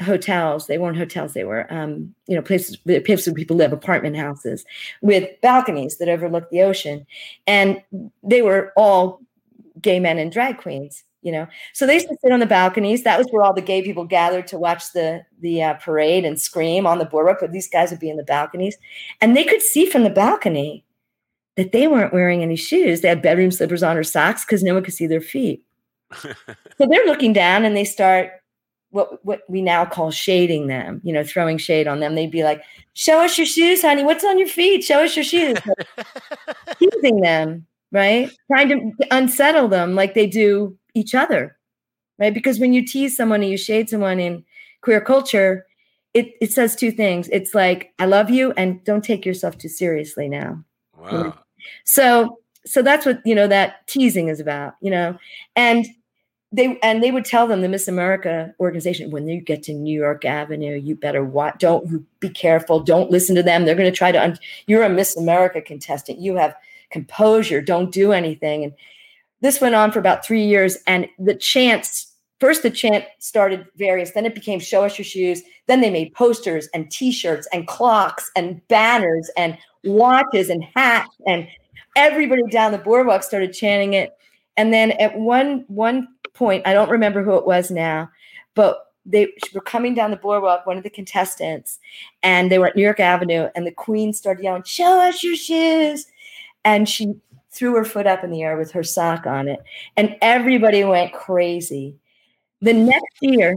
hotels. They weren't hotels. They were, um, you know, places, places where people live, apartment houses with balconies that overlook the ocean. And they were all gay men and drag queens. you know. So they used to sit on the balconies. That was where all the gay people gathered to watch the the uh, parade and scream on the boardwalk. But these guys would be in the balconies, and they could see from the balcony that they weren't wearing any shoes. They had bedroom slippers on or socks because no one could see their feet. so they're looking down and they start what what we now call shading them, you know, throwing shade on them. They'd be like, "Show us your shoes, honey. What's on your feet? Show us your shoes." teasing them, right? Trying to unsettle them like they do each other, right? Because when you tease someone and you shade someone in queer culture, it it says two things. It's like, "I love you," and don't take yourself too seriously now. Wow. You know? So so that's what you know that teasing is about, you know, and they and they would tell them the Miss America organization when you get to New York Avenue, you better watch. Don't you be careful. Don't listen to them. They're going to try to. Un- you're a Miss America contestant. You have composure. Don't do anything. And this went on for about three years. And the chants first, the chant started various. Then it became "Show us your shoes." Then they made posters and T-shirts and clocks and banners and watches and hats and everybody down the boardwalk started chanting it. And then at one one point, I don't remember who it was now, but they were coming down the boardwalk, one of the contestants, and they were at New York Avenue, and the queen started yelling, Show us your shoes. And she threw her foot up in the air with her sock on it. And everybody went crazy. The next year,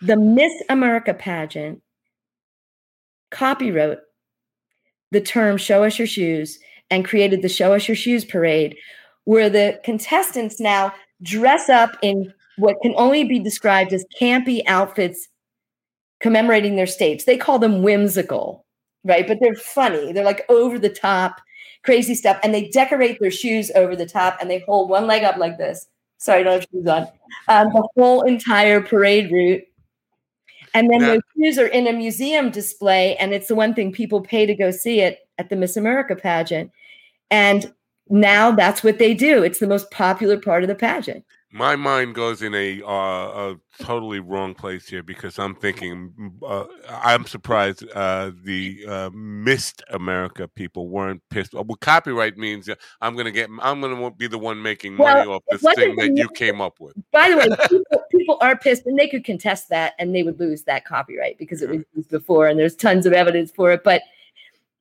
the Miss America pageant copywrote the term Show Us Your Shoes and created the Show Us Your Shoes parade, where the contestants now dress up in what can only be described as campy outfits commemorating their states. They call them whimsical, right? But they're funny. They're like over the top, crazy stuff. And they decorate their shoes over the top and they hold one leg up like this. Sorry, I don't have shoes on. Um, the whole entire parade route. And then yeah. those shoes are in a museum display, and it's the one thing people pay to go see it at the Miss America pageant. And now that's what they do. It's the most popular part of the pageant.
My mind goes in a, uh, a totally wrong place here because I'm thinking uh, I'm surprised uh, the uh, miss'd America people weren't pissed. Well, copyright means I'm going to get I'm going to be the one making money well, off this thing that you came up with.
By the way, people, people, are pissed, and they could contest that, and they would lose that copyright because it was used before, and there's tons of evidence for it. But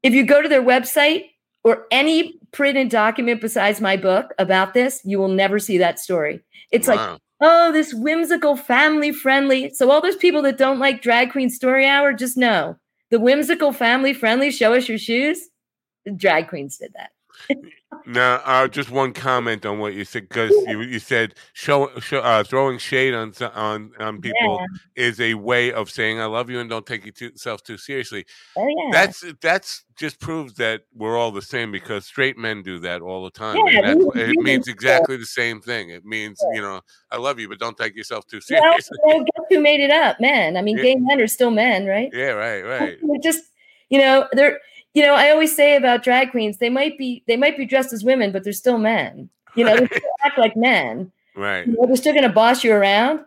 if you go to their website, or any printed document besides my book about this, you will never see that story. It's wow. like, oh, this whimsical, family friendly. So, all those people that don't like Drag Queen Story Hour, just know the whimsical, family friendly, show us your shoes. The drag queens did that.
now, uh, just one comment on what you said because you, you said show, show uh, throwing shade on on on people yeah. is a way of saying I love you and don't take yourself too seriously.
Oh yeah,
that's that's just proves that we're all the same because straight men do that all the time.
Yeah,
it means exactly the same thing. It means you know I love you, but don't take yourself too seriously.
Well, guess who made it up? Men. I mean, yeah. gay men are still men, right?
Yeah, right, right.
Just you know they're you know, I always say about drag queens, they might be they might be dressed as women, but they're still men. You know, they still act like men.
Right.
You know, they're still going to boss you around.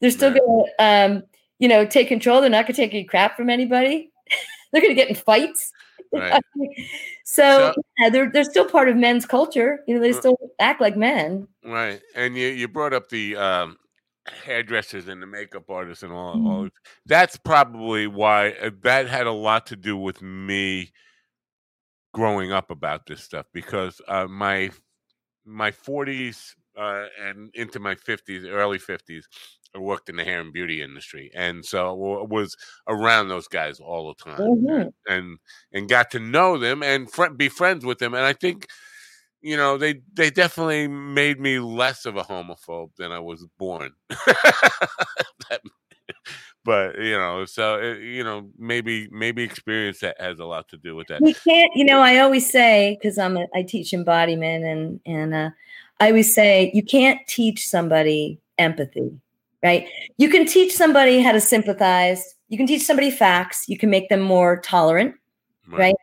They're still right. going to, um, you know, take control. They're not going to take any crap from anybody. they're going to get in fights. Right. so, so yeah, they're they're still part of men's culture. You know, they still act like men.
Right. And you you brought up the um, hairdressers and the makeup artists and all, mm. all. That's probably why uh, that had a lot to do with me growing up about this stuff because uh, my my 40s uh, and into my 50s, early 50s, I worked in the hair and beauty industry, and so I was around those guys all the time, mm-hmm. and and got to know them and fr- be friends with them. And I think, you know, they they definitely made me less of a homophobe than I was born. that, but you know, so it, eh, you know, maybe maybe experience that has a lot to do with that.
We can't, you know, I always say because I'm a, I teach embodiment and and uh, I always say you can't teach somebody empathy, right? You can teach somebody how to sympathize. You can teach somebody facts. You can make them more tolerant, right? right?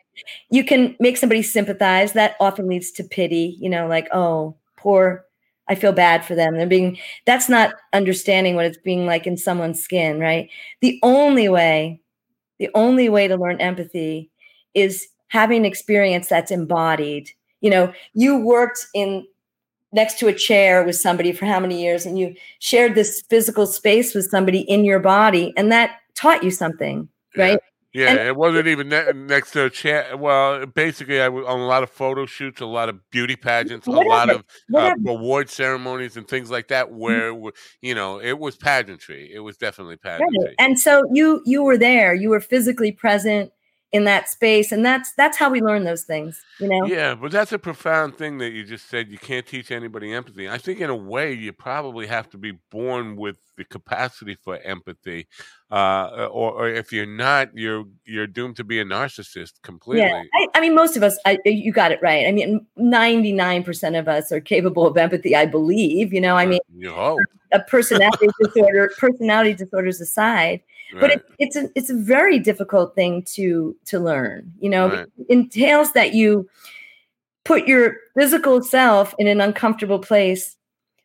You can make somebody sympathize. That often leads to pity. You know, like oh, poor I feel bad for them. They're being, that's not understanding what it's being like in someone's skin, right? The only way, the only way to learn empathy is having an experience that's embodied. You know, you worked in next to a chair with somebody for how many years and you shared this physical space with somebody in your body and that taught you something right
yeah, and- it wasn't even ne- next to a chair. Well, basically, I was on a lot of photo shoots, a lot of beauty pageants, whatever, a lot of uh, award ceremonies and things like that. Mm-hmm. Where you know it was pageantry. It was definitely pageantry. Right.
And so you you were there. You were physically present in that space and that's that's how we learn those things you know?
Yeah but that's a profound thing that you just said you can't teach anybody empathy. I think in a way you probably have to be born with the capacity for empathy uh, or, or, if you're not you're you're doomed to be a narcissist completely. Yeah
I, I mean most of us I, you got it right. I mean 99% of us are capable of empathy i believe you know? I mean
you hope.
a personality disorder personality disorders aside but it, it's a it's a very difficult thing to to learn you know right. it entails that you put your physical self in an uncomfortable place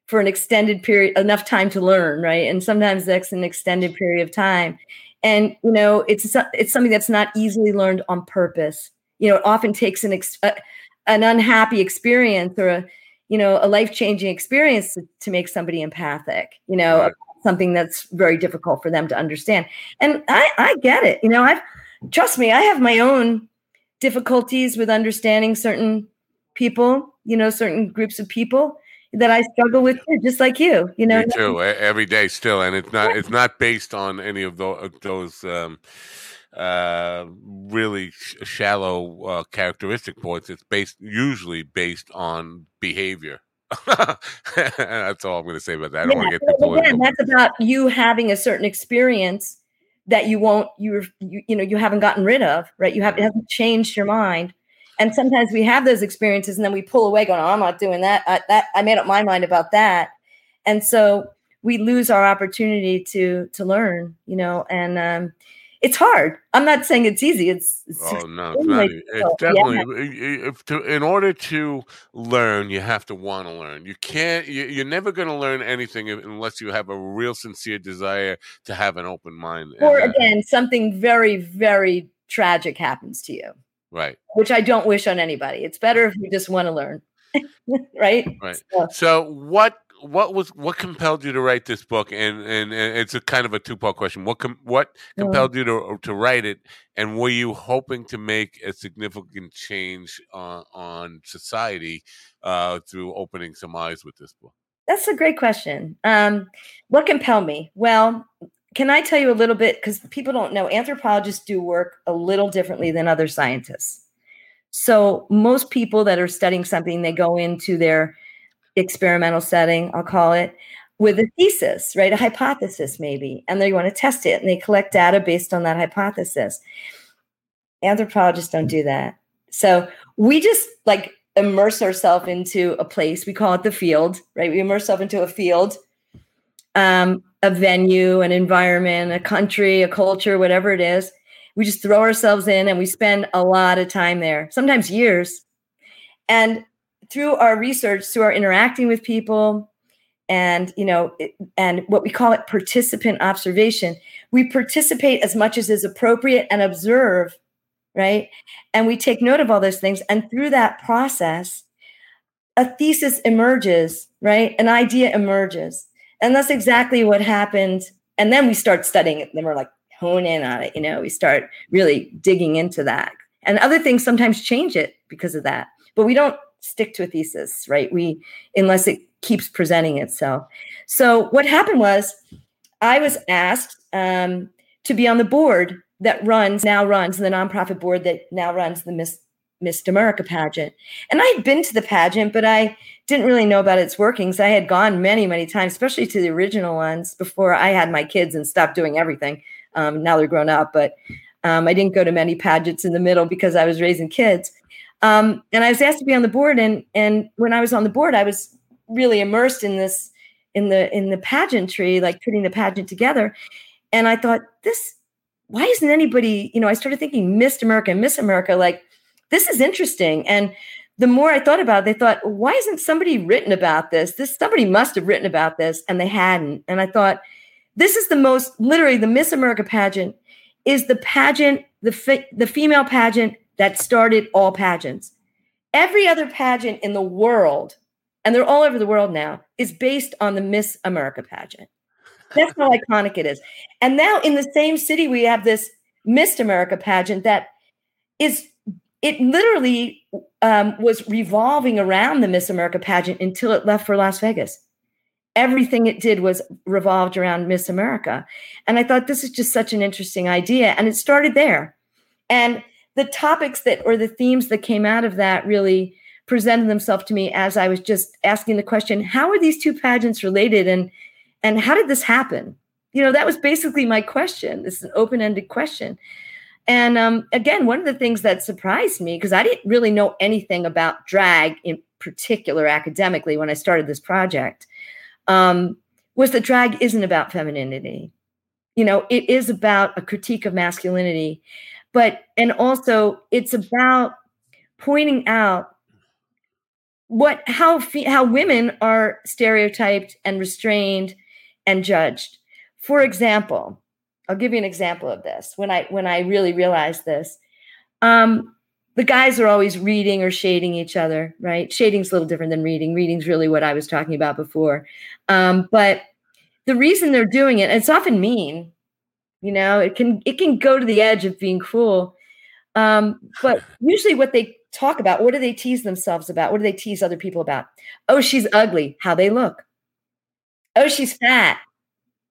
for an extended period enough time to learn right? And sometimes that's an extended period of time. And you know it's it's something that's not easily learned on purpose. You know it often takes an ex, uh, an unhappy experience or a you know a life-changing experience to, to make somebody empathic you know right something that's very difficult for them to understand. And I, I get it. You know, I've trust me, I have my own difficulties with understanding certain people, you know, certain groups of people that I struggle with too, just like you. You know,
Me too. Every day, still, and it's not it's not based on any of those, those um, uh, really sh- shallow uh, characteristic points. It's based usually based on behavior. that's all I'm going to say about that. I don't yeah, want to get too
Again, that's about you having a certain experience that you won't you you you know you haven't gotten rid of, right? You have it hasn't changed your mind. And sometimes we have those experiences, and then we pull away, going, oh, "I'm not doing that. I, that I made up my mind about that," and so we lose our opportunity to to learn, you know. And um, it's hard. I'm not saying it's easy. It's, it's
oh no, it's, not, it's definitely yeah. if to, in order to learn, you have to want to learn. You can't. You, are never going to learn anything unless you have a real sincere desire to have an open mind.
Or again, something very very tragic happens to you,
right?
Which I don't wish on anybody. It's better if you just want to learn, right?
Right. So, so what what was what compelled you to write this book? And and, and it's a kind of a two part question. What com- what compelled you to to write it? And were you hoping to make a significant change on on society uh, through opening some eyes with this book?
That's a great question. Um, what compelled me? Well, can I tell you a little bit? Because people don't know, anthropologists do work a little differently than other scientists. So most people that are studying something, they go into their experimental setting, I'll call it, with a thesis, right? A hypothesis, maybe. And they want to test it and they collect data based on that hypothesis. Anthropologists don't do that. So we just like immerse ourselves into a place. We call it the field, right? We immerse ourselves into a field, um, a venue, an environment, a country, a culture, whatever it is. We just throw ourselves in and we spend a lot of time there, sometimes years. And through our research, through our interacting with people, and you know, and what we call it participant observation, we participate as much as is appropriate and observe, right? And we take note of all those things, and through that process, a thesis emerges, right? An idea emerges, and that's exactly what happened. And then we start studying it, then we're like hone in on it. You know, we start really digging into that, and other things sometimes change it because of that. But we don't stick to a thesis, right? We unless it keeps presenting itself. So what happened was I was asked um, to be on the board that runs now runs the nonprofit board that now runs the Miss Miss America pageant. And I had been to the pageant, but I didn't really know about its workings. I had gone many, many times, especially to the original ones before I had my kids and stopped doing everything. Um, now they're grown up, but um, I didn't go to many pageants in the middle because I was raising kids. Um, and I was asked to be on the board, and and when I was on the board, I was really immersed in this in the in the pageantry, like putting the pageant together. And I thought, this, why isn't anybody? You know, I started thinking Miss America, Miss America, like this is interesting. And the more I thought about it, they thought, why isn't somebody written about this? This somebody must have written about this, and they hadn't. And I thought, this is the most literally the Miss America pageant is the pageant, the the female pageant that started all pageants. Every other pageant in the world, and they're all over the world now, is based on the Miss America pageant. That's how iconic it is. And now in the same city, we have this Miss America pageant that is it literally um, was revolving around the Miss America pageant until it left for Las Vegas. Everything it did was revolved around Miss America. And I thought this is just such an interesting idea. And it started there. And the topics that or the themes that came out of that really presented themselves to me as I was just asking the question, how are these two pageants related and and how did this happen? You know, that was basically my question. This is an open-ended question. And um, again, one of the things that surprised me, because I didn't really know anything about drag in particular academically when I started this project, um, was that drag isn't about femininity. You know, it is about a critique of masculinity, but, and also it's about pointing out what how how women are stereotyped and restrained and judged. For example, I'll give you an example of this. When I when I really realized this, um, the guys are always reading or shading each other, right? Shading's a little different than reading. Reading's really what I was talking about before. Um, but the reason they're doing it, it's often mean. You know, it can it can go to the edge of being cruel. Um, but usually, what they talk about, what do they tease themselves about? What do they tease other people about? Oh, she's ugly. How they look. Oh, she's fat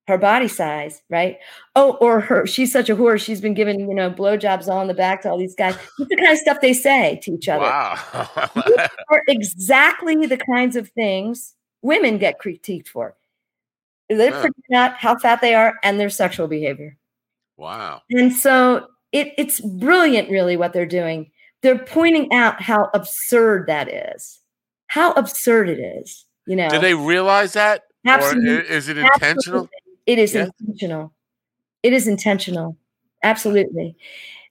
her body size, right? Oh, or her, she's such a whore. She's been giving, you know, blowjobs all in the back to all these guys. It's the kind of stuff they say to each other. Wow. are exactly the kinds of things women get critiqued for. They're huh. out how fat they are and their sexual behavior.
Wow.
And so it, it's brilliant, really, what they're doing. They're pointing out how absurd that is, how absurd it is. You know,
do they realize that? Absolutely. Or is it intentional? Absolutely.
It is yeah. intentional. It is intentional. Absolutely.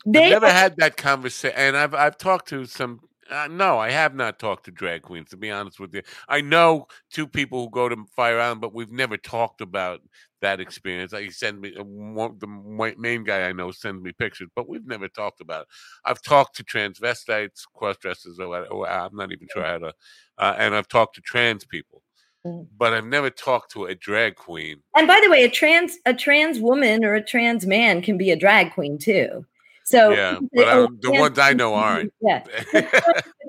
They I've never had that conversation, and I've I've talked to some. Uh, no, I have not talked to drag queens. To be honest with you, I know two people who go to Fire Island, but we've never talked about that experience. I send me uh, one, the main guy I know sends me pictures, but we've never talked about it. I've talked to transvestites, cross dressers, or, or I'm not even sure how to, uh, and I've talked to trans people. Mm. but I've never talked to a drag queen.
And by the way, a trans a trans woman or a trans man can be a drag queen too. So
yeah, but the ones I know aren't.
Yeah,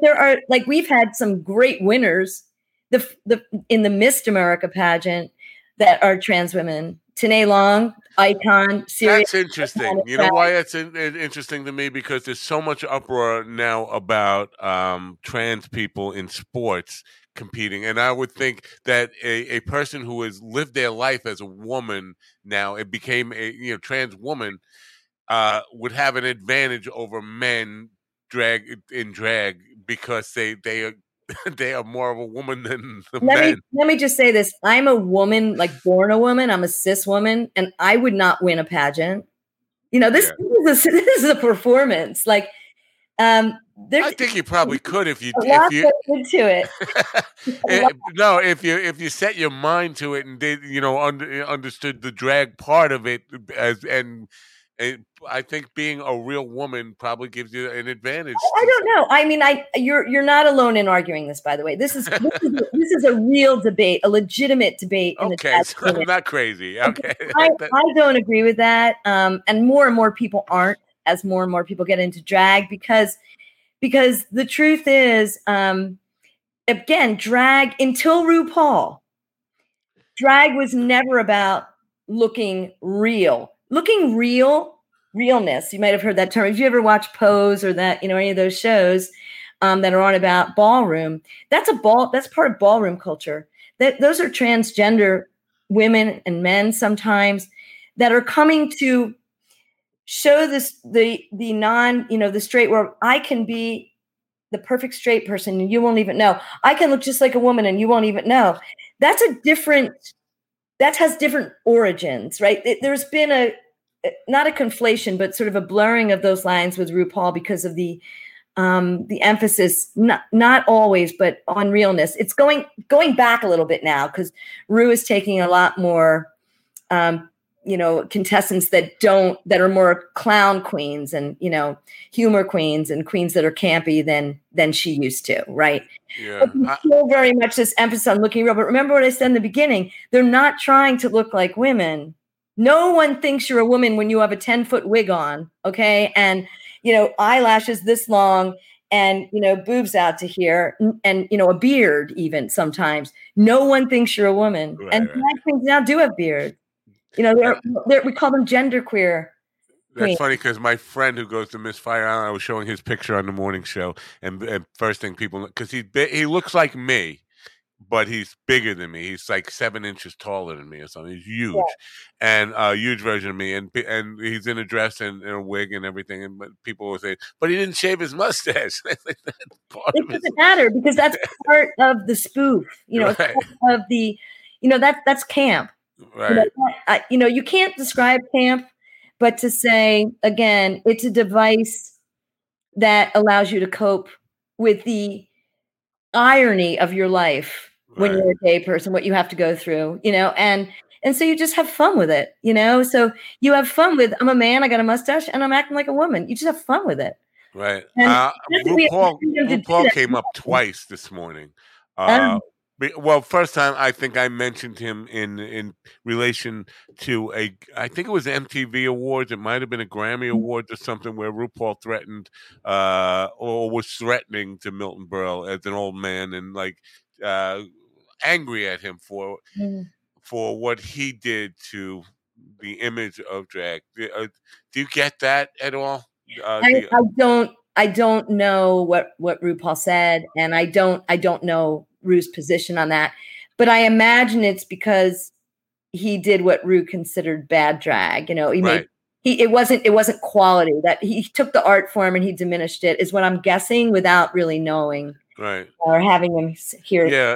there are like we've had some great winners. The the in the Miss America pageant that are trans women. Tanae Long, icon.
That's interesting. You know why that's in, interesting to me because there's so much uproar now about um, trans people in sports competing. And I would think that a, a person who has lived their life as a woman now, it became a you know trans woman, uh, would have an advantage over men drag in drag because they they are they are more of a woman than the
let
men.
Me, let me just say this: I'm a woman, like born a woman. I'm a cis woman, and I would not win a pageant. You know, this, yeah. this, is, a, this is a performance. Like um,
I think you probably could if you if you
into it.
Eh, no, if you if you set your mind to it and did you know under, understood the drag part of it as and it, I think being a real woman probably gives you an advantage.
I, I, don't know. I mean, I you're you're not alone in arguing this. By the way, this is this is, this is a real debate, a legitimate debate.
okay, so I'm not crazy. Okay,
I, I don't agree with that. Um, and more and more people aren't as more and more people get into drag because because the truth is um again drag until RuPaul drag was never about looking real looking real realness. You might have heard that term. If you ever watch pose or that you know any of those shows um, that are on about ballroom that's a ball that's part of ballroom culture. That those are transgender women and men sometimes that are coming to show this the the non you know the straight where i can be the perfect straight person and you won't even know. I can look just like a woman and you won't even know. That's a different that has different origins right? There's been a not a conflation but sort of a blurring of those lines with rupaul because of the um the emphasis not not always but on realness. It's going going back a little bit now because ru is taking a lot more um you know contestants that don't that are more clown queens and you know humor queens and queens that are campy than than she used to right? Yeah still very much this emphasis on looking real but remember what i said in the beginning they're not trying to look like women. No one thinks you're a woman when you have a 10 foot wig on okay? And you know eyelashes this long and you know boobs out to here and you know a beard even sometimes. No one thinks you're a woman. Right, and right. queens now do have beards you know, they're, they're we call them gender queer.
That's funny because my friend who goes to Miss Fire Island, I was showing his picture on the morning show, and, and first thing people because he he looks like me, but he's bigger than me. He's like seven inches taller than me or something. He's huge, yeah. and a uh, huge version of me. And and he's in a dress and, and a wig and everything. And people will say, but he didn't shave his mustache.
it doesn't his- matter because that's part of the spoof. You know, right. of the, you know that that's camp.
Right. You know,
I, you know, you can't describe camp, but to say again, it's a device that allows you to cope with the irony of your life right. when you're a gay person, what you have to go through, you know, and and so you just have fun with it, you know. So you have fun with I'm a man, I got a mustache, and I'm acting like a woman. You just have fun with it.
Right. Uh, RuPaul, RuPaul came up twice this morning. Uh, um, well, first time I think I mentioned him in in relation to a I think it was MTV Awards. It might have been a Grammy mm. Awards or something where RuPaul threatened uh, or was threatening to Milton Berle as an old man and like uh, angry at him for mm. for what he did to the image of drag. Do, uh, do you get that at all?
Uh, I, I don't. I don't know what what RuPaul said, and I don't. I don't know Ru's position on that. But I imagine it's because he did what Ru considered bad drag. You know, he right. made he it wasn't it wasn't quality that he took the art form and he diminished it is what I'm guessing without really knowing
right
or having him here
yeah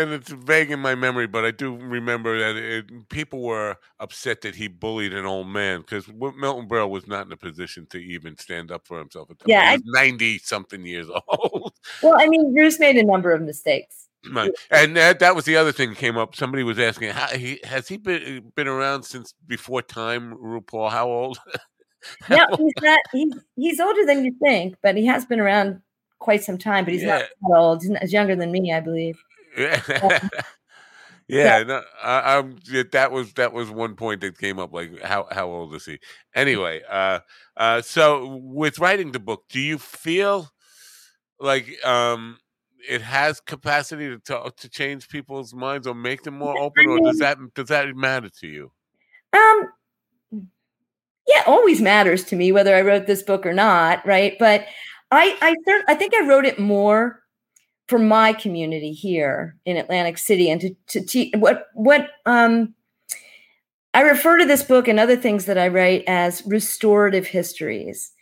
and, it's vague in my memory but i do remember that it, people were upset that he bullied an old man because milton berle was not in a position to even stand up for himself at yeah he was 90 something years old
well i mean bruce made a number of mistakes
Right. And that, that was the other thing that came up. Somebody was asking, how, he, has he been uh, been around since before time, RuPaul? How old?
yeah, he's not. He's he's older than you think, but he has been around quite some time, but he's yeah. not old. He's younger than me, I believe.
Yeah. Um, yeah, no, I, am that was that was one point that came up. Like, how how old is he? Anyway, uh, uh, so with writing the book, do you feel like um, it has capacity to talk, to change people's minds or make them more open, or does that does that matter to you?
Um, yeah, always matters to me whether I wrote this book or not, right? But I I I think I wrote it more for my community here in Atlantic City and to to teach what what um I refer to this book and other things that I write as restorative histories.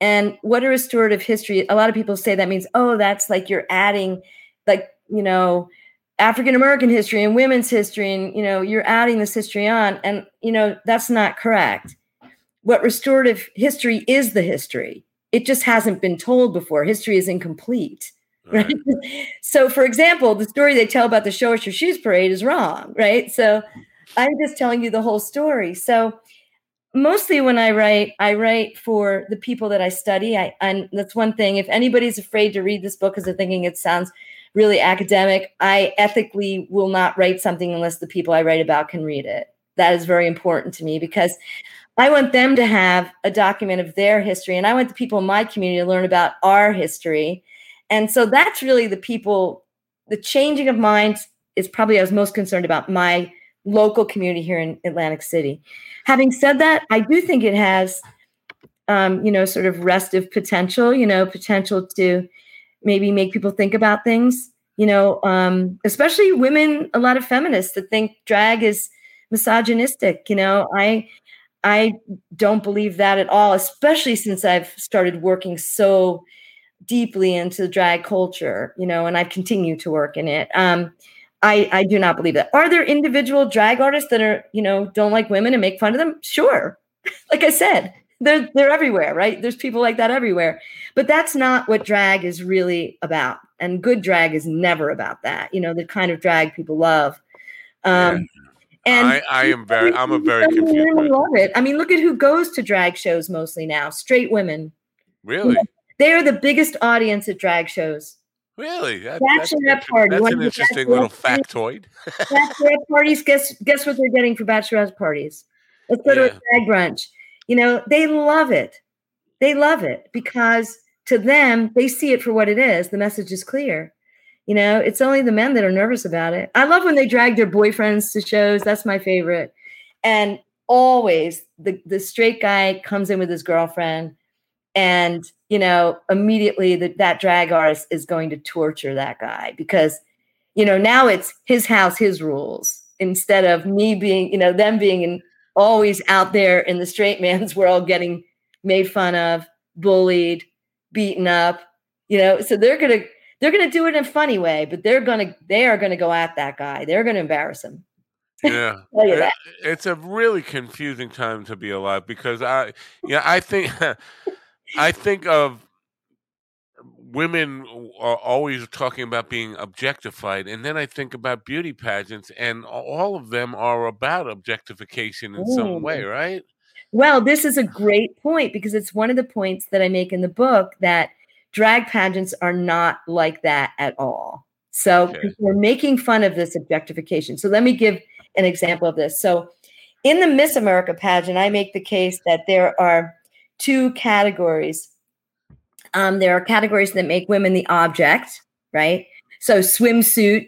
And what a restorative history, a lot of people say that means, oh, that's like you're adding like, you know, African American history and women's history, and you know, you're adding this history on. And you know, that's not correct. What restorative history is the history it just hasn't been told before. History is incomplete. Right. right. so, for example, the story they tell about the Show Us Your Shoes parade is wrong. Right. So, I'm just telling you the whole story. So, mostly when I write, I write for the people that I study. I, and that's one thing. If anybody's afraid to read this book because they're thinking it sounds really academic, I ethically will not write something unless the people I write about can read it. That is very important to me because I want them to have a document of their history, and I want the people in my community to learn about our history. And so that's really the people, the changing of minds is probably I was most concerned about my local community here in Atlantic City. Having said that, I do think it has, um, you know, sort of restive potential, you know, potential to maybe make people think about things, you know, um, especially women, a lot of feminists that think drag is misogynistic. You know, I I don't believe that at all, especially since I've started working so deeply into drag culture, you know, and I've continued to work in it. Um, I, I do not believe that. Are there individual drag artists that are, you know, don't like women and make fun of them? Sure. like I said, they're they're everywhere, right? There's people like that everywhere. But that's not what drag is really about. And good drag is never about that. You know, the kind of drag people love. Um, yeah
And I, I am very, I'm a very confused.
Women love it. I mean, look at who goes to drag shows mostly now. Straight women.
Really?
they are the biggest audience at drag shows.
Really? That,
bachelorette
that's,
party.
That's an interesting little factoid.
bachelorette parties. Guess guess what they're getting for bachelorette parties? Let's go yeah. to a drag brunch. You know, they love it. They love it because to them, they see it for what it is. The message is clear. You know, it's only the men that are nervous about it. I love when they drag their boyfriends to shows. That's my favorite. And always the, the straight guy comes in with his girlfriend and you know immediately that that drag artist is going to torture that guy because you know now it's his house his rules instead of me being you know them being in, always out there in the straight man's world getting made fun of bullied beaten up you know so they're gonna they're gonna do it in a funny way but they're gonna they are gonna go at that guy. They're gonna embarrass him.
Yeah. It, eh, it's a really confusing time to be alive because i yeah i think i think of women are always talking about being objectified and then i think about beauty pageants and all of them are about objectification in Ooh. some way right?
Well, this is a great point because it's one of the points that I make in the book that drag pageants are not like that at all. So we're making fun of this objectification. So let me give an example of this. So in the Miss America pageant, I make the case that there are two categories. Um, there are categories that make women the object, right? So swimsuit,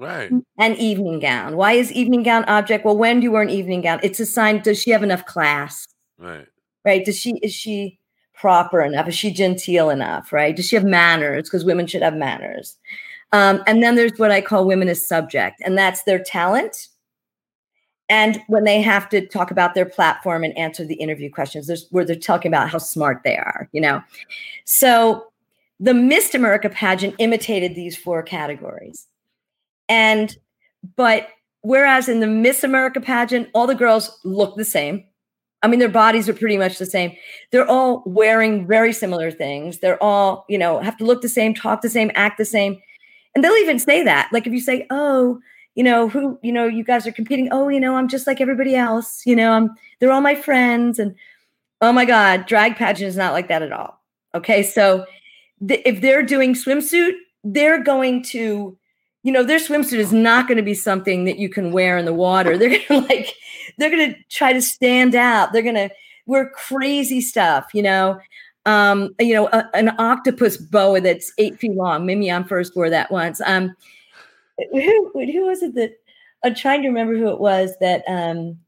Right.
And evening gown. Why is evening gown object? Well, when do you wear an evening gown? It's a sign. Does she have enough class?
Right.
Right. Does she is she proper enough? Is she genteel enough? Right. Does she have manners? Because women should have manners. Um, and then there's what I call women as subject, and that's their talent. And when they have to talk about their platform and answer the interview questions, there's where they're talking about how smart they are, you know. So the Miss America pageant imitated these four categories. And, but whereas in the Miss America pageant, all the girls look the same. I mean, their bodies are pretty much the same. They're all wearing very similar things. They're all, you know, have to look the same, talk the same, act the same. And they'll even say that. Like if you say, oh, you know, who, you know, you guys are competing. Oh, you know, I'm just like everybody else. You know, I'm, they're all my friends. And oh my God, drag pageant is not like that at all. Okay. So th- if they're doing swimsuit, they're going to you know, their swimsuit is not going to be something that you can wear in the water. They're going to like, they're going to try to stand out. They're going to wear crazy stuff, you know. Um, you know, a, an octopus boa that's eight feet long. Mimi Imfurst wore that once. Um, who who was it that I'm trying to remember who it was that um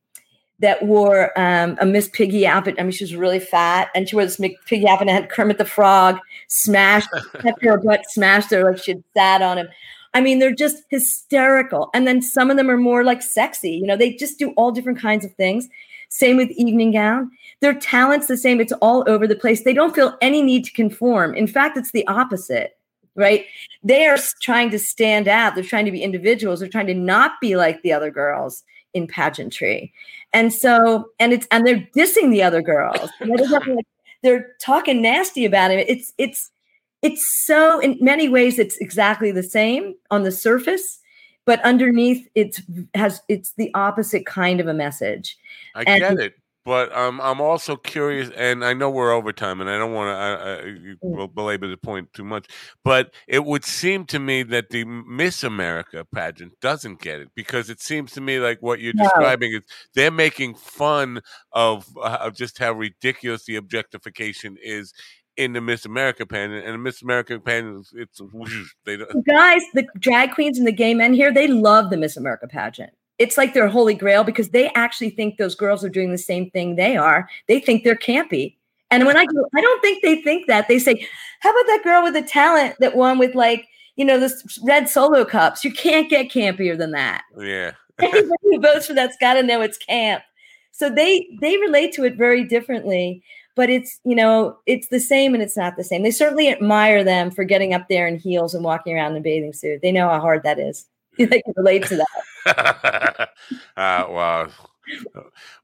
that wore um, a Miss Piggy outfit. I mean, she was really fat, and she wore this Miss Piggy outfit and had Kermit the Frog smashed, kept her butt smashed her like she'd sat on him. I mean, they're just hysterical. And then some of them are more like sexy. You know, they just do all different kinds of things. Same with evening gown. Their talent's the same. It's all over the place. They don't feel any need to conform. In fact, it's the opposite, right? They are trying to stand out. They're trying to be individuals. They're trying to not be like the other girls in pageantry. And so, and it's and they're dissing the other girls. they're talking nasty about it. It's it's it's so in many ways it's exactly the same on the surface but underneath it's has it's the opposite kind of a message
i and, get it but um, I'm also curious, and I know we're over time, and I don't want to I, I, belabor the point too much. But it would seem to me that the Miss America pageant doesn't get it because it seems to me like what you're no. describing is they're making fun of, uh, of just how ridiculous the objectification is in the Miss America pageant, and the Miss America pageant, it's they
don't. guys, the drag queens and the gay men here, they love the Miss America pageant. It's like their holy grail because they actually think those girls are doing the same thing they are. They think they're campy. And when I go, I don't think they think that. They say, "How about that girl with the talent that won with like, you know, this red solo cups? You can't get campier than that."
Yeah.
Anybody who votes for that's got to know it's camp. So they they relate to it very differently but it's you know it's the same and it's not the same they certainly admire them for getting up there in heels and walking around in a bathing suit they know how hard that is they can relate to
that uh, wow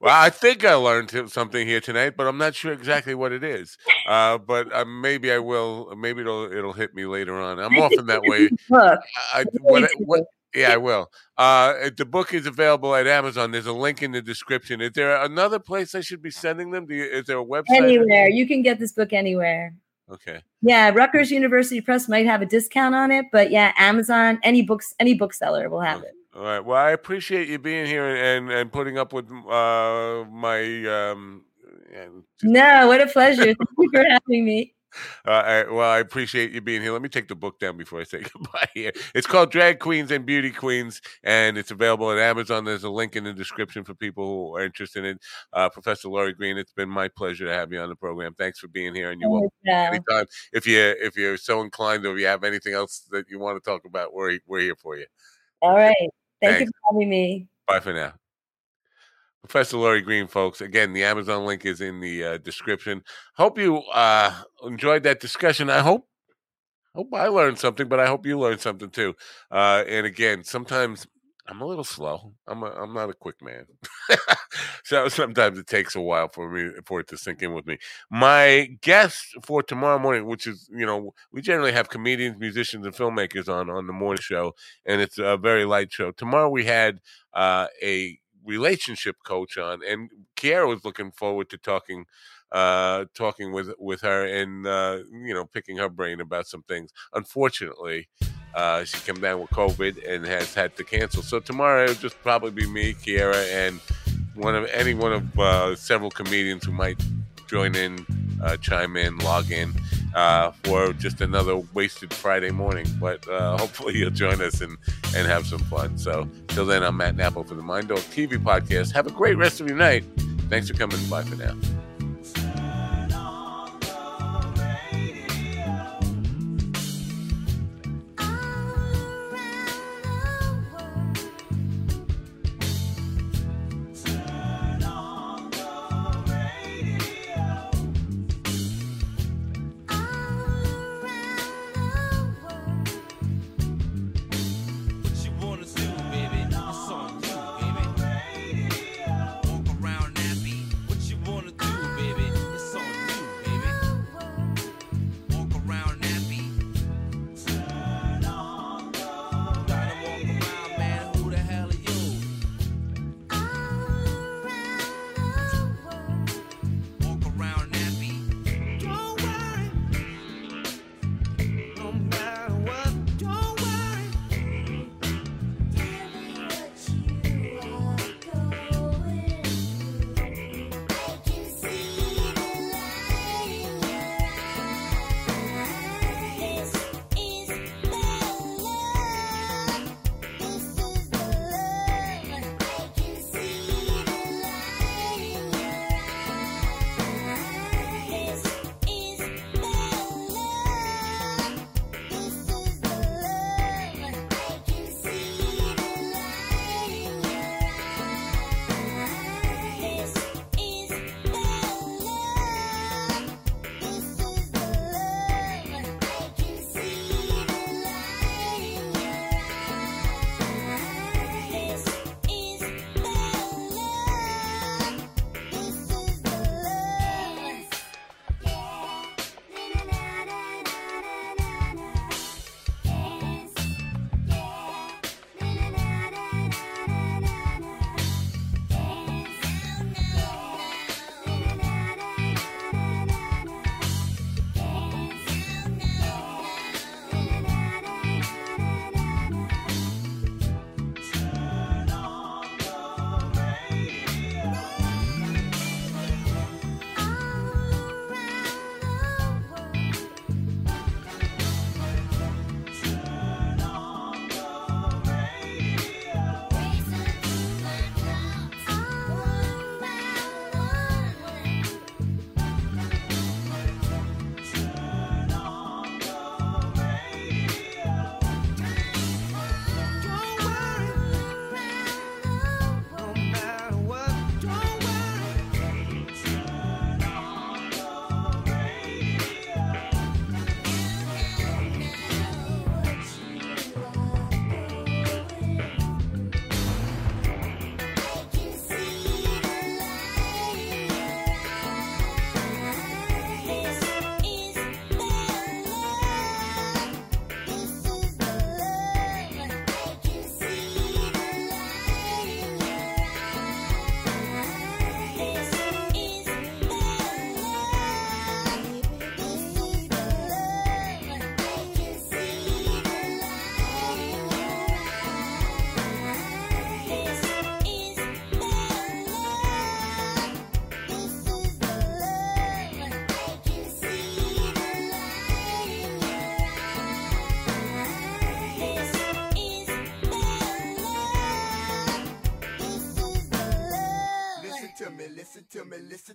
well, I think I learned something here tonight, but I'm not sure exactly what it is. Uh, but uh, maybe I will. Maybe it'll it'll hit me later on. I'm often that way. I, what, what Yeah, I will. Uh, the book is available at Amazon. There's a link in the description. Is there another place I should be sending them? You, is there a website?
Anywhere. You can get this book anywhere.
Okay.
Yeah, Rutgers University Press might have a discount on it, but yeah, Amazon, any books, any bookseller will have it.
All right. Well, I appreciate you being here and and putting up with uh, my. Um,
no, what a pleasure! Thank you for having me.
Uh, well, I appreciate you being here. Let me take the book down before I say goodbye. Here, it's called Drag Queens and Beauty Queens, and it's available at Amazon. There's a link in the description for people who are interested in it. Uh, Professor Laurie Green, it's been my pleasure to have you on the program. Thanks for being here, and you're welcome anytime. If you if you're so inclined, or if you have anything else that you want to talk about, we're we're here for you.
All right. Thank Thanks. you for having me.
Bye for now. Professor Laurie Green, folks. Again, the Amazon link is in the uh, description. Hope you uh, enjoyed that discussion. I hope hope I learned something, but I hope you learned something too. Uh, and again, sometimes I'm a little slow. I'm a, I'm not a quick man, so sometimes it takes a while for me for it to sink in with me. My guest for tomorrow morning, which is you know we generally have comedians, musicians, and filmmakers on on the morning show, and it's a very light show. Tomorrow we had uh, a relationship coach on, and Kiara was looking forward to talking uh talking with with her and uh you know picking her brain about some things unfortunately uh, she came down with COVID and has had to cancel. So tomorrow it'll just probably be me, Kiara, and one of any one of uh, several comedians who might join in, uh, chime in, log in uh, for just another wasted Friday morning. But uh, hopefully you'll join us and and have some fun. So till then, I'm Matt Nappo for the Mind Dog TV podcast. Have a great rest of your night. Thanks for coming by for now.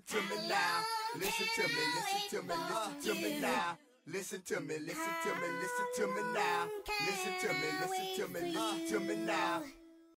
To me now. Listen to me, listen to me, listen to me now. Listen to me, listen to me, listen to me now. Listen to me, listen to me, listen to me now.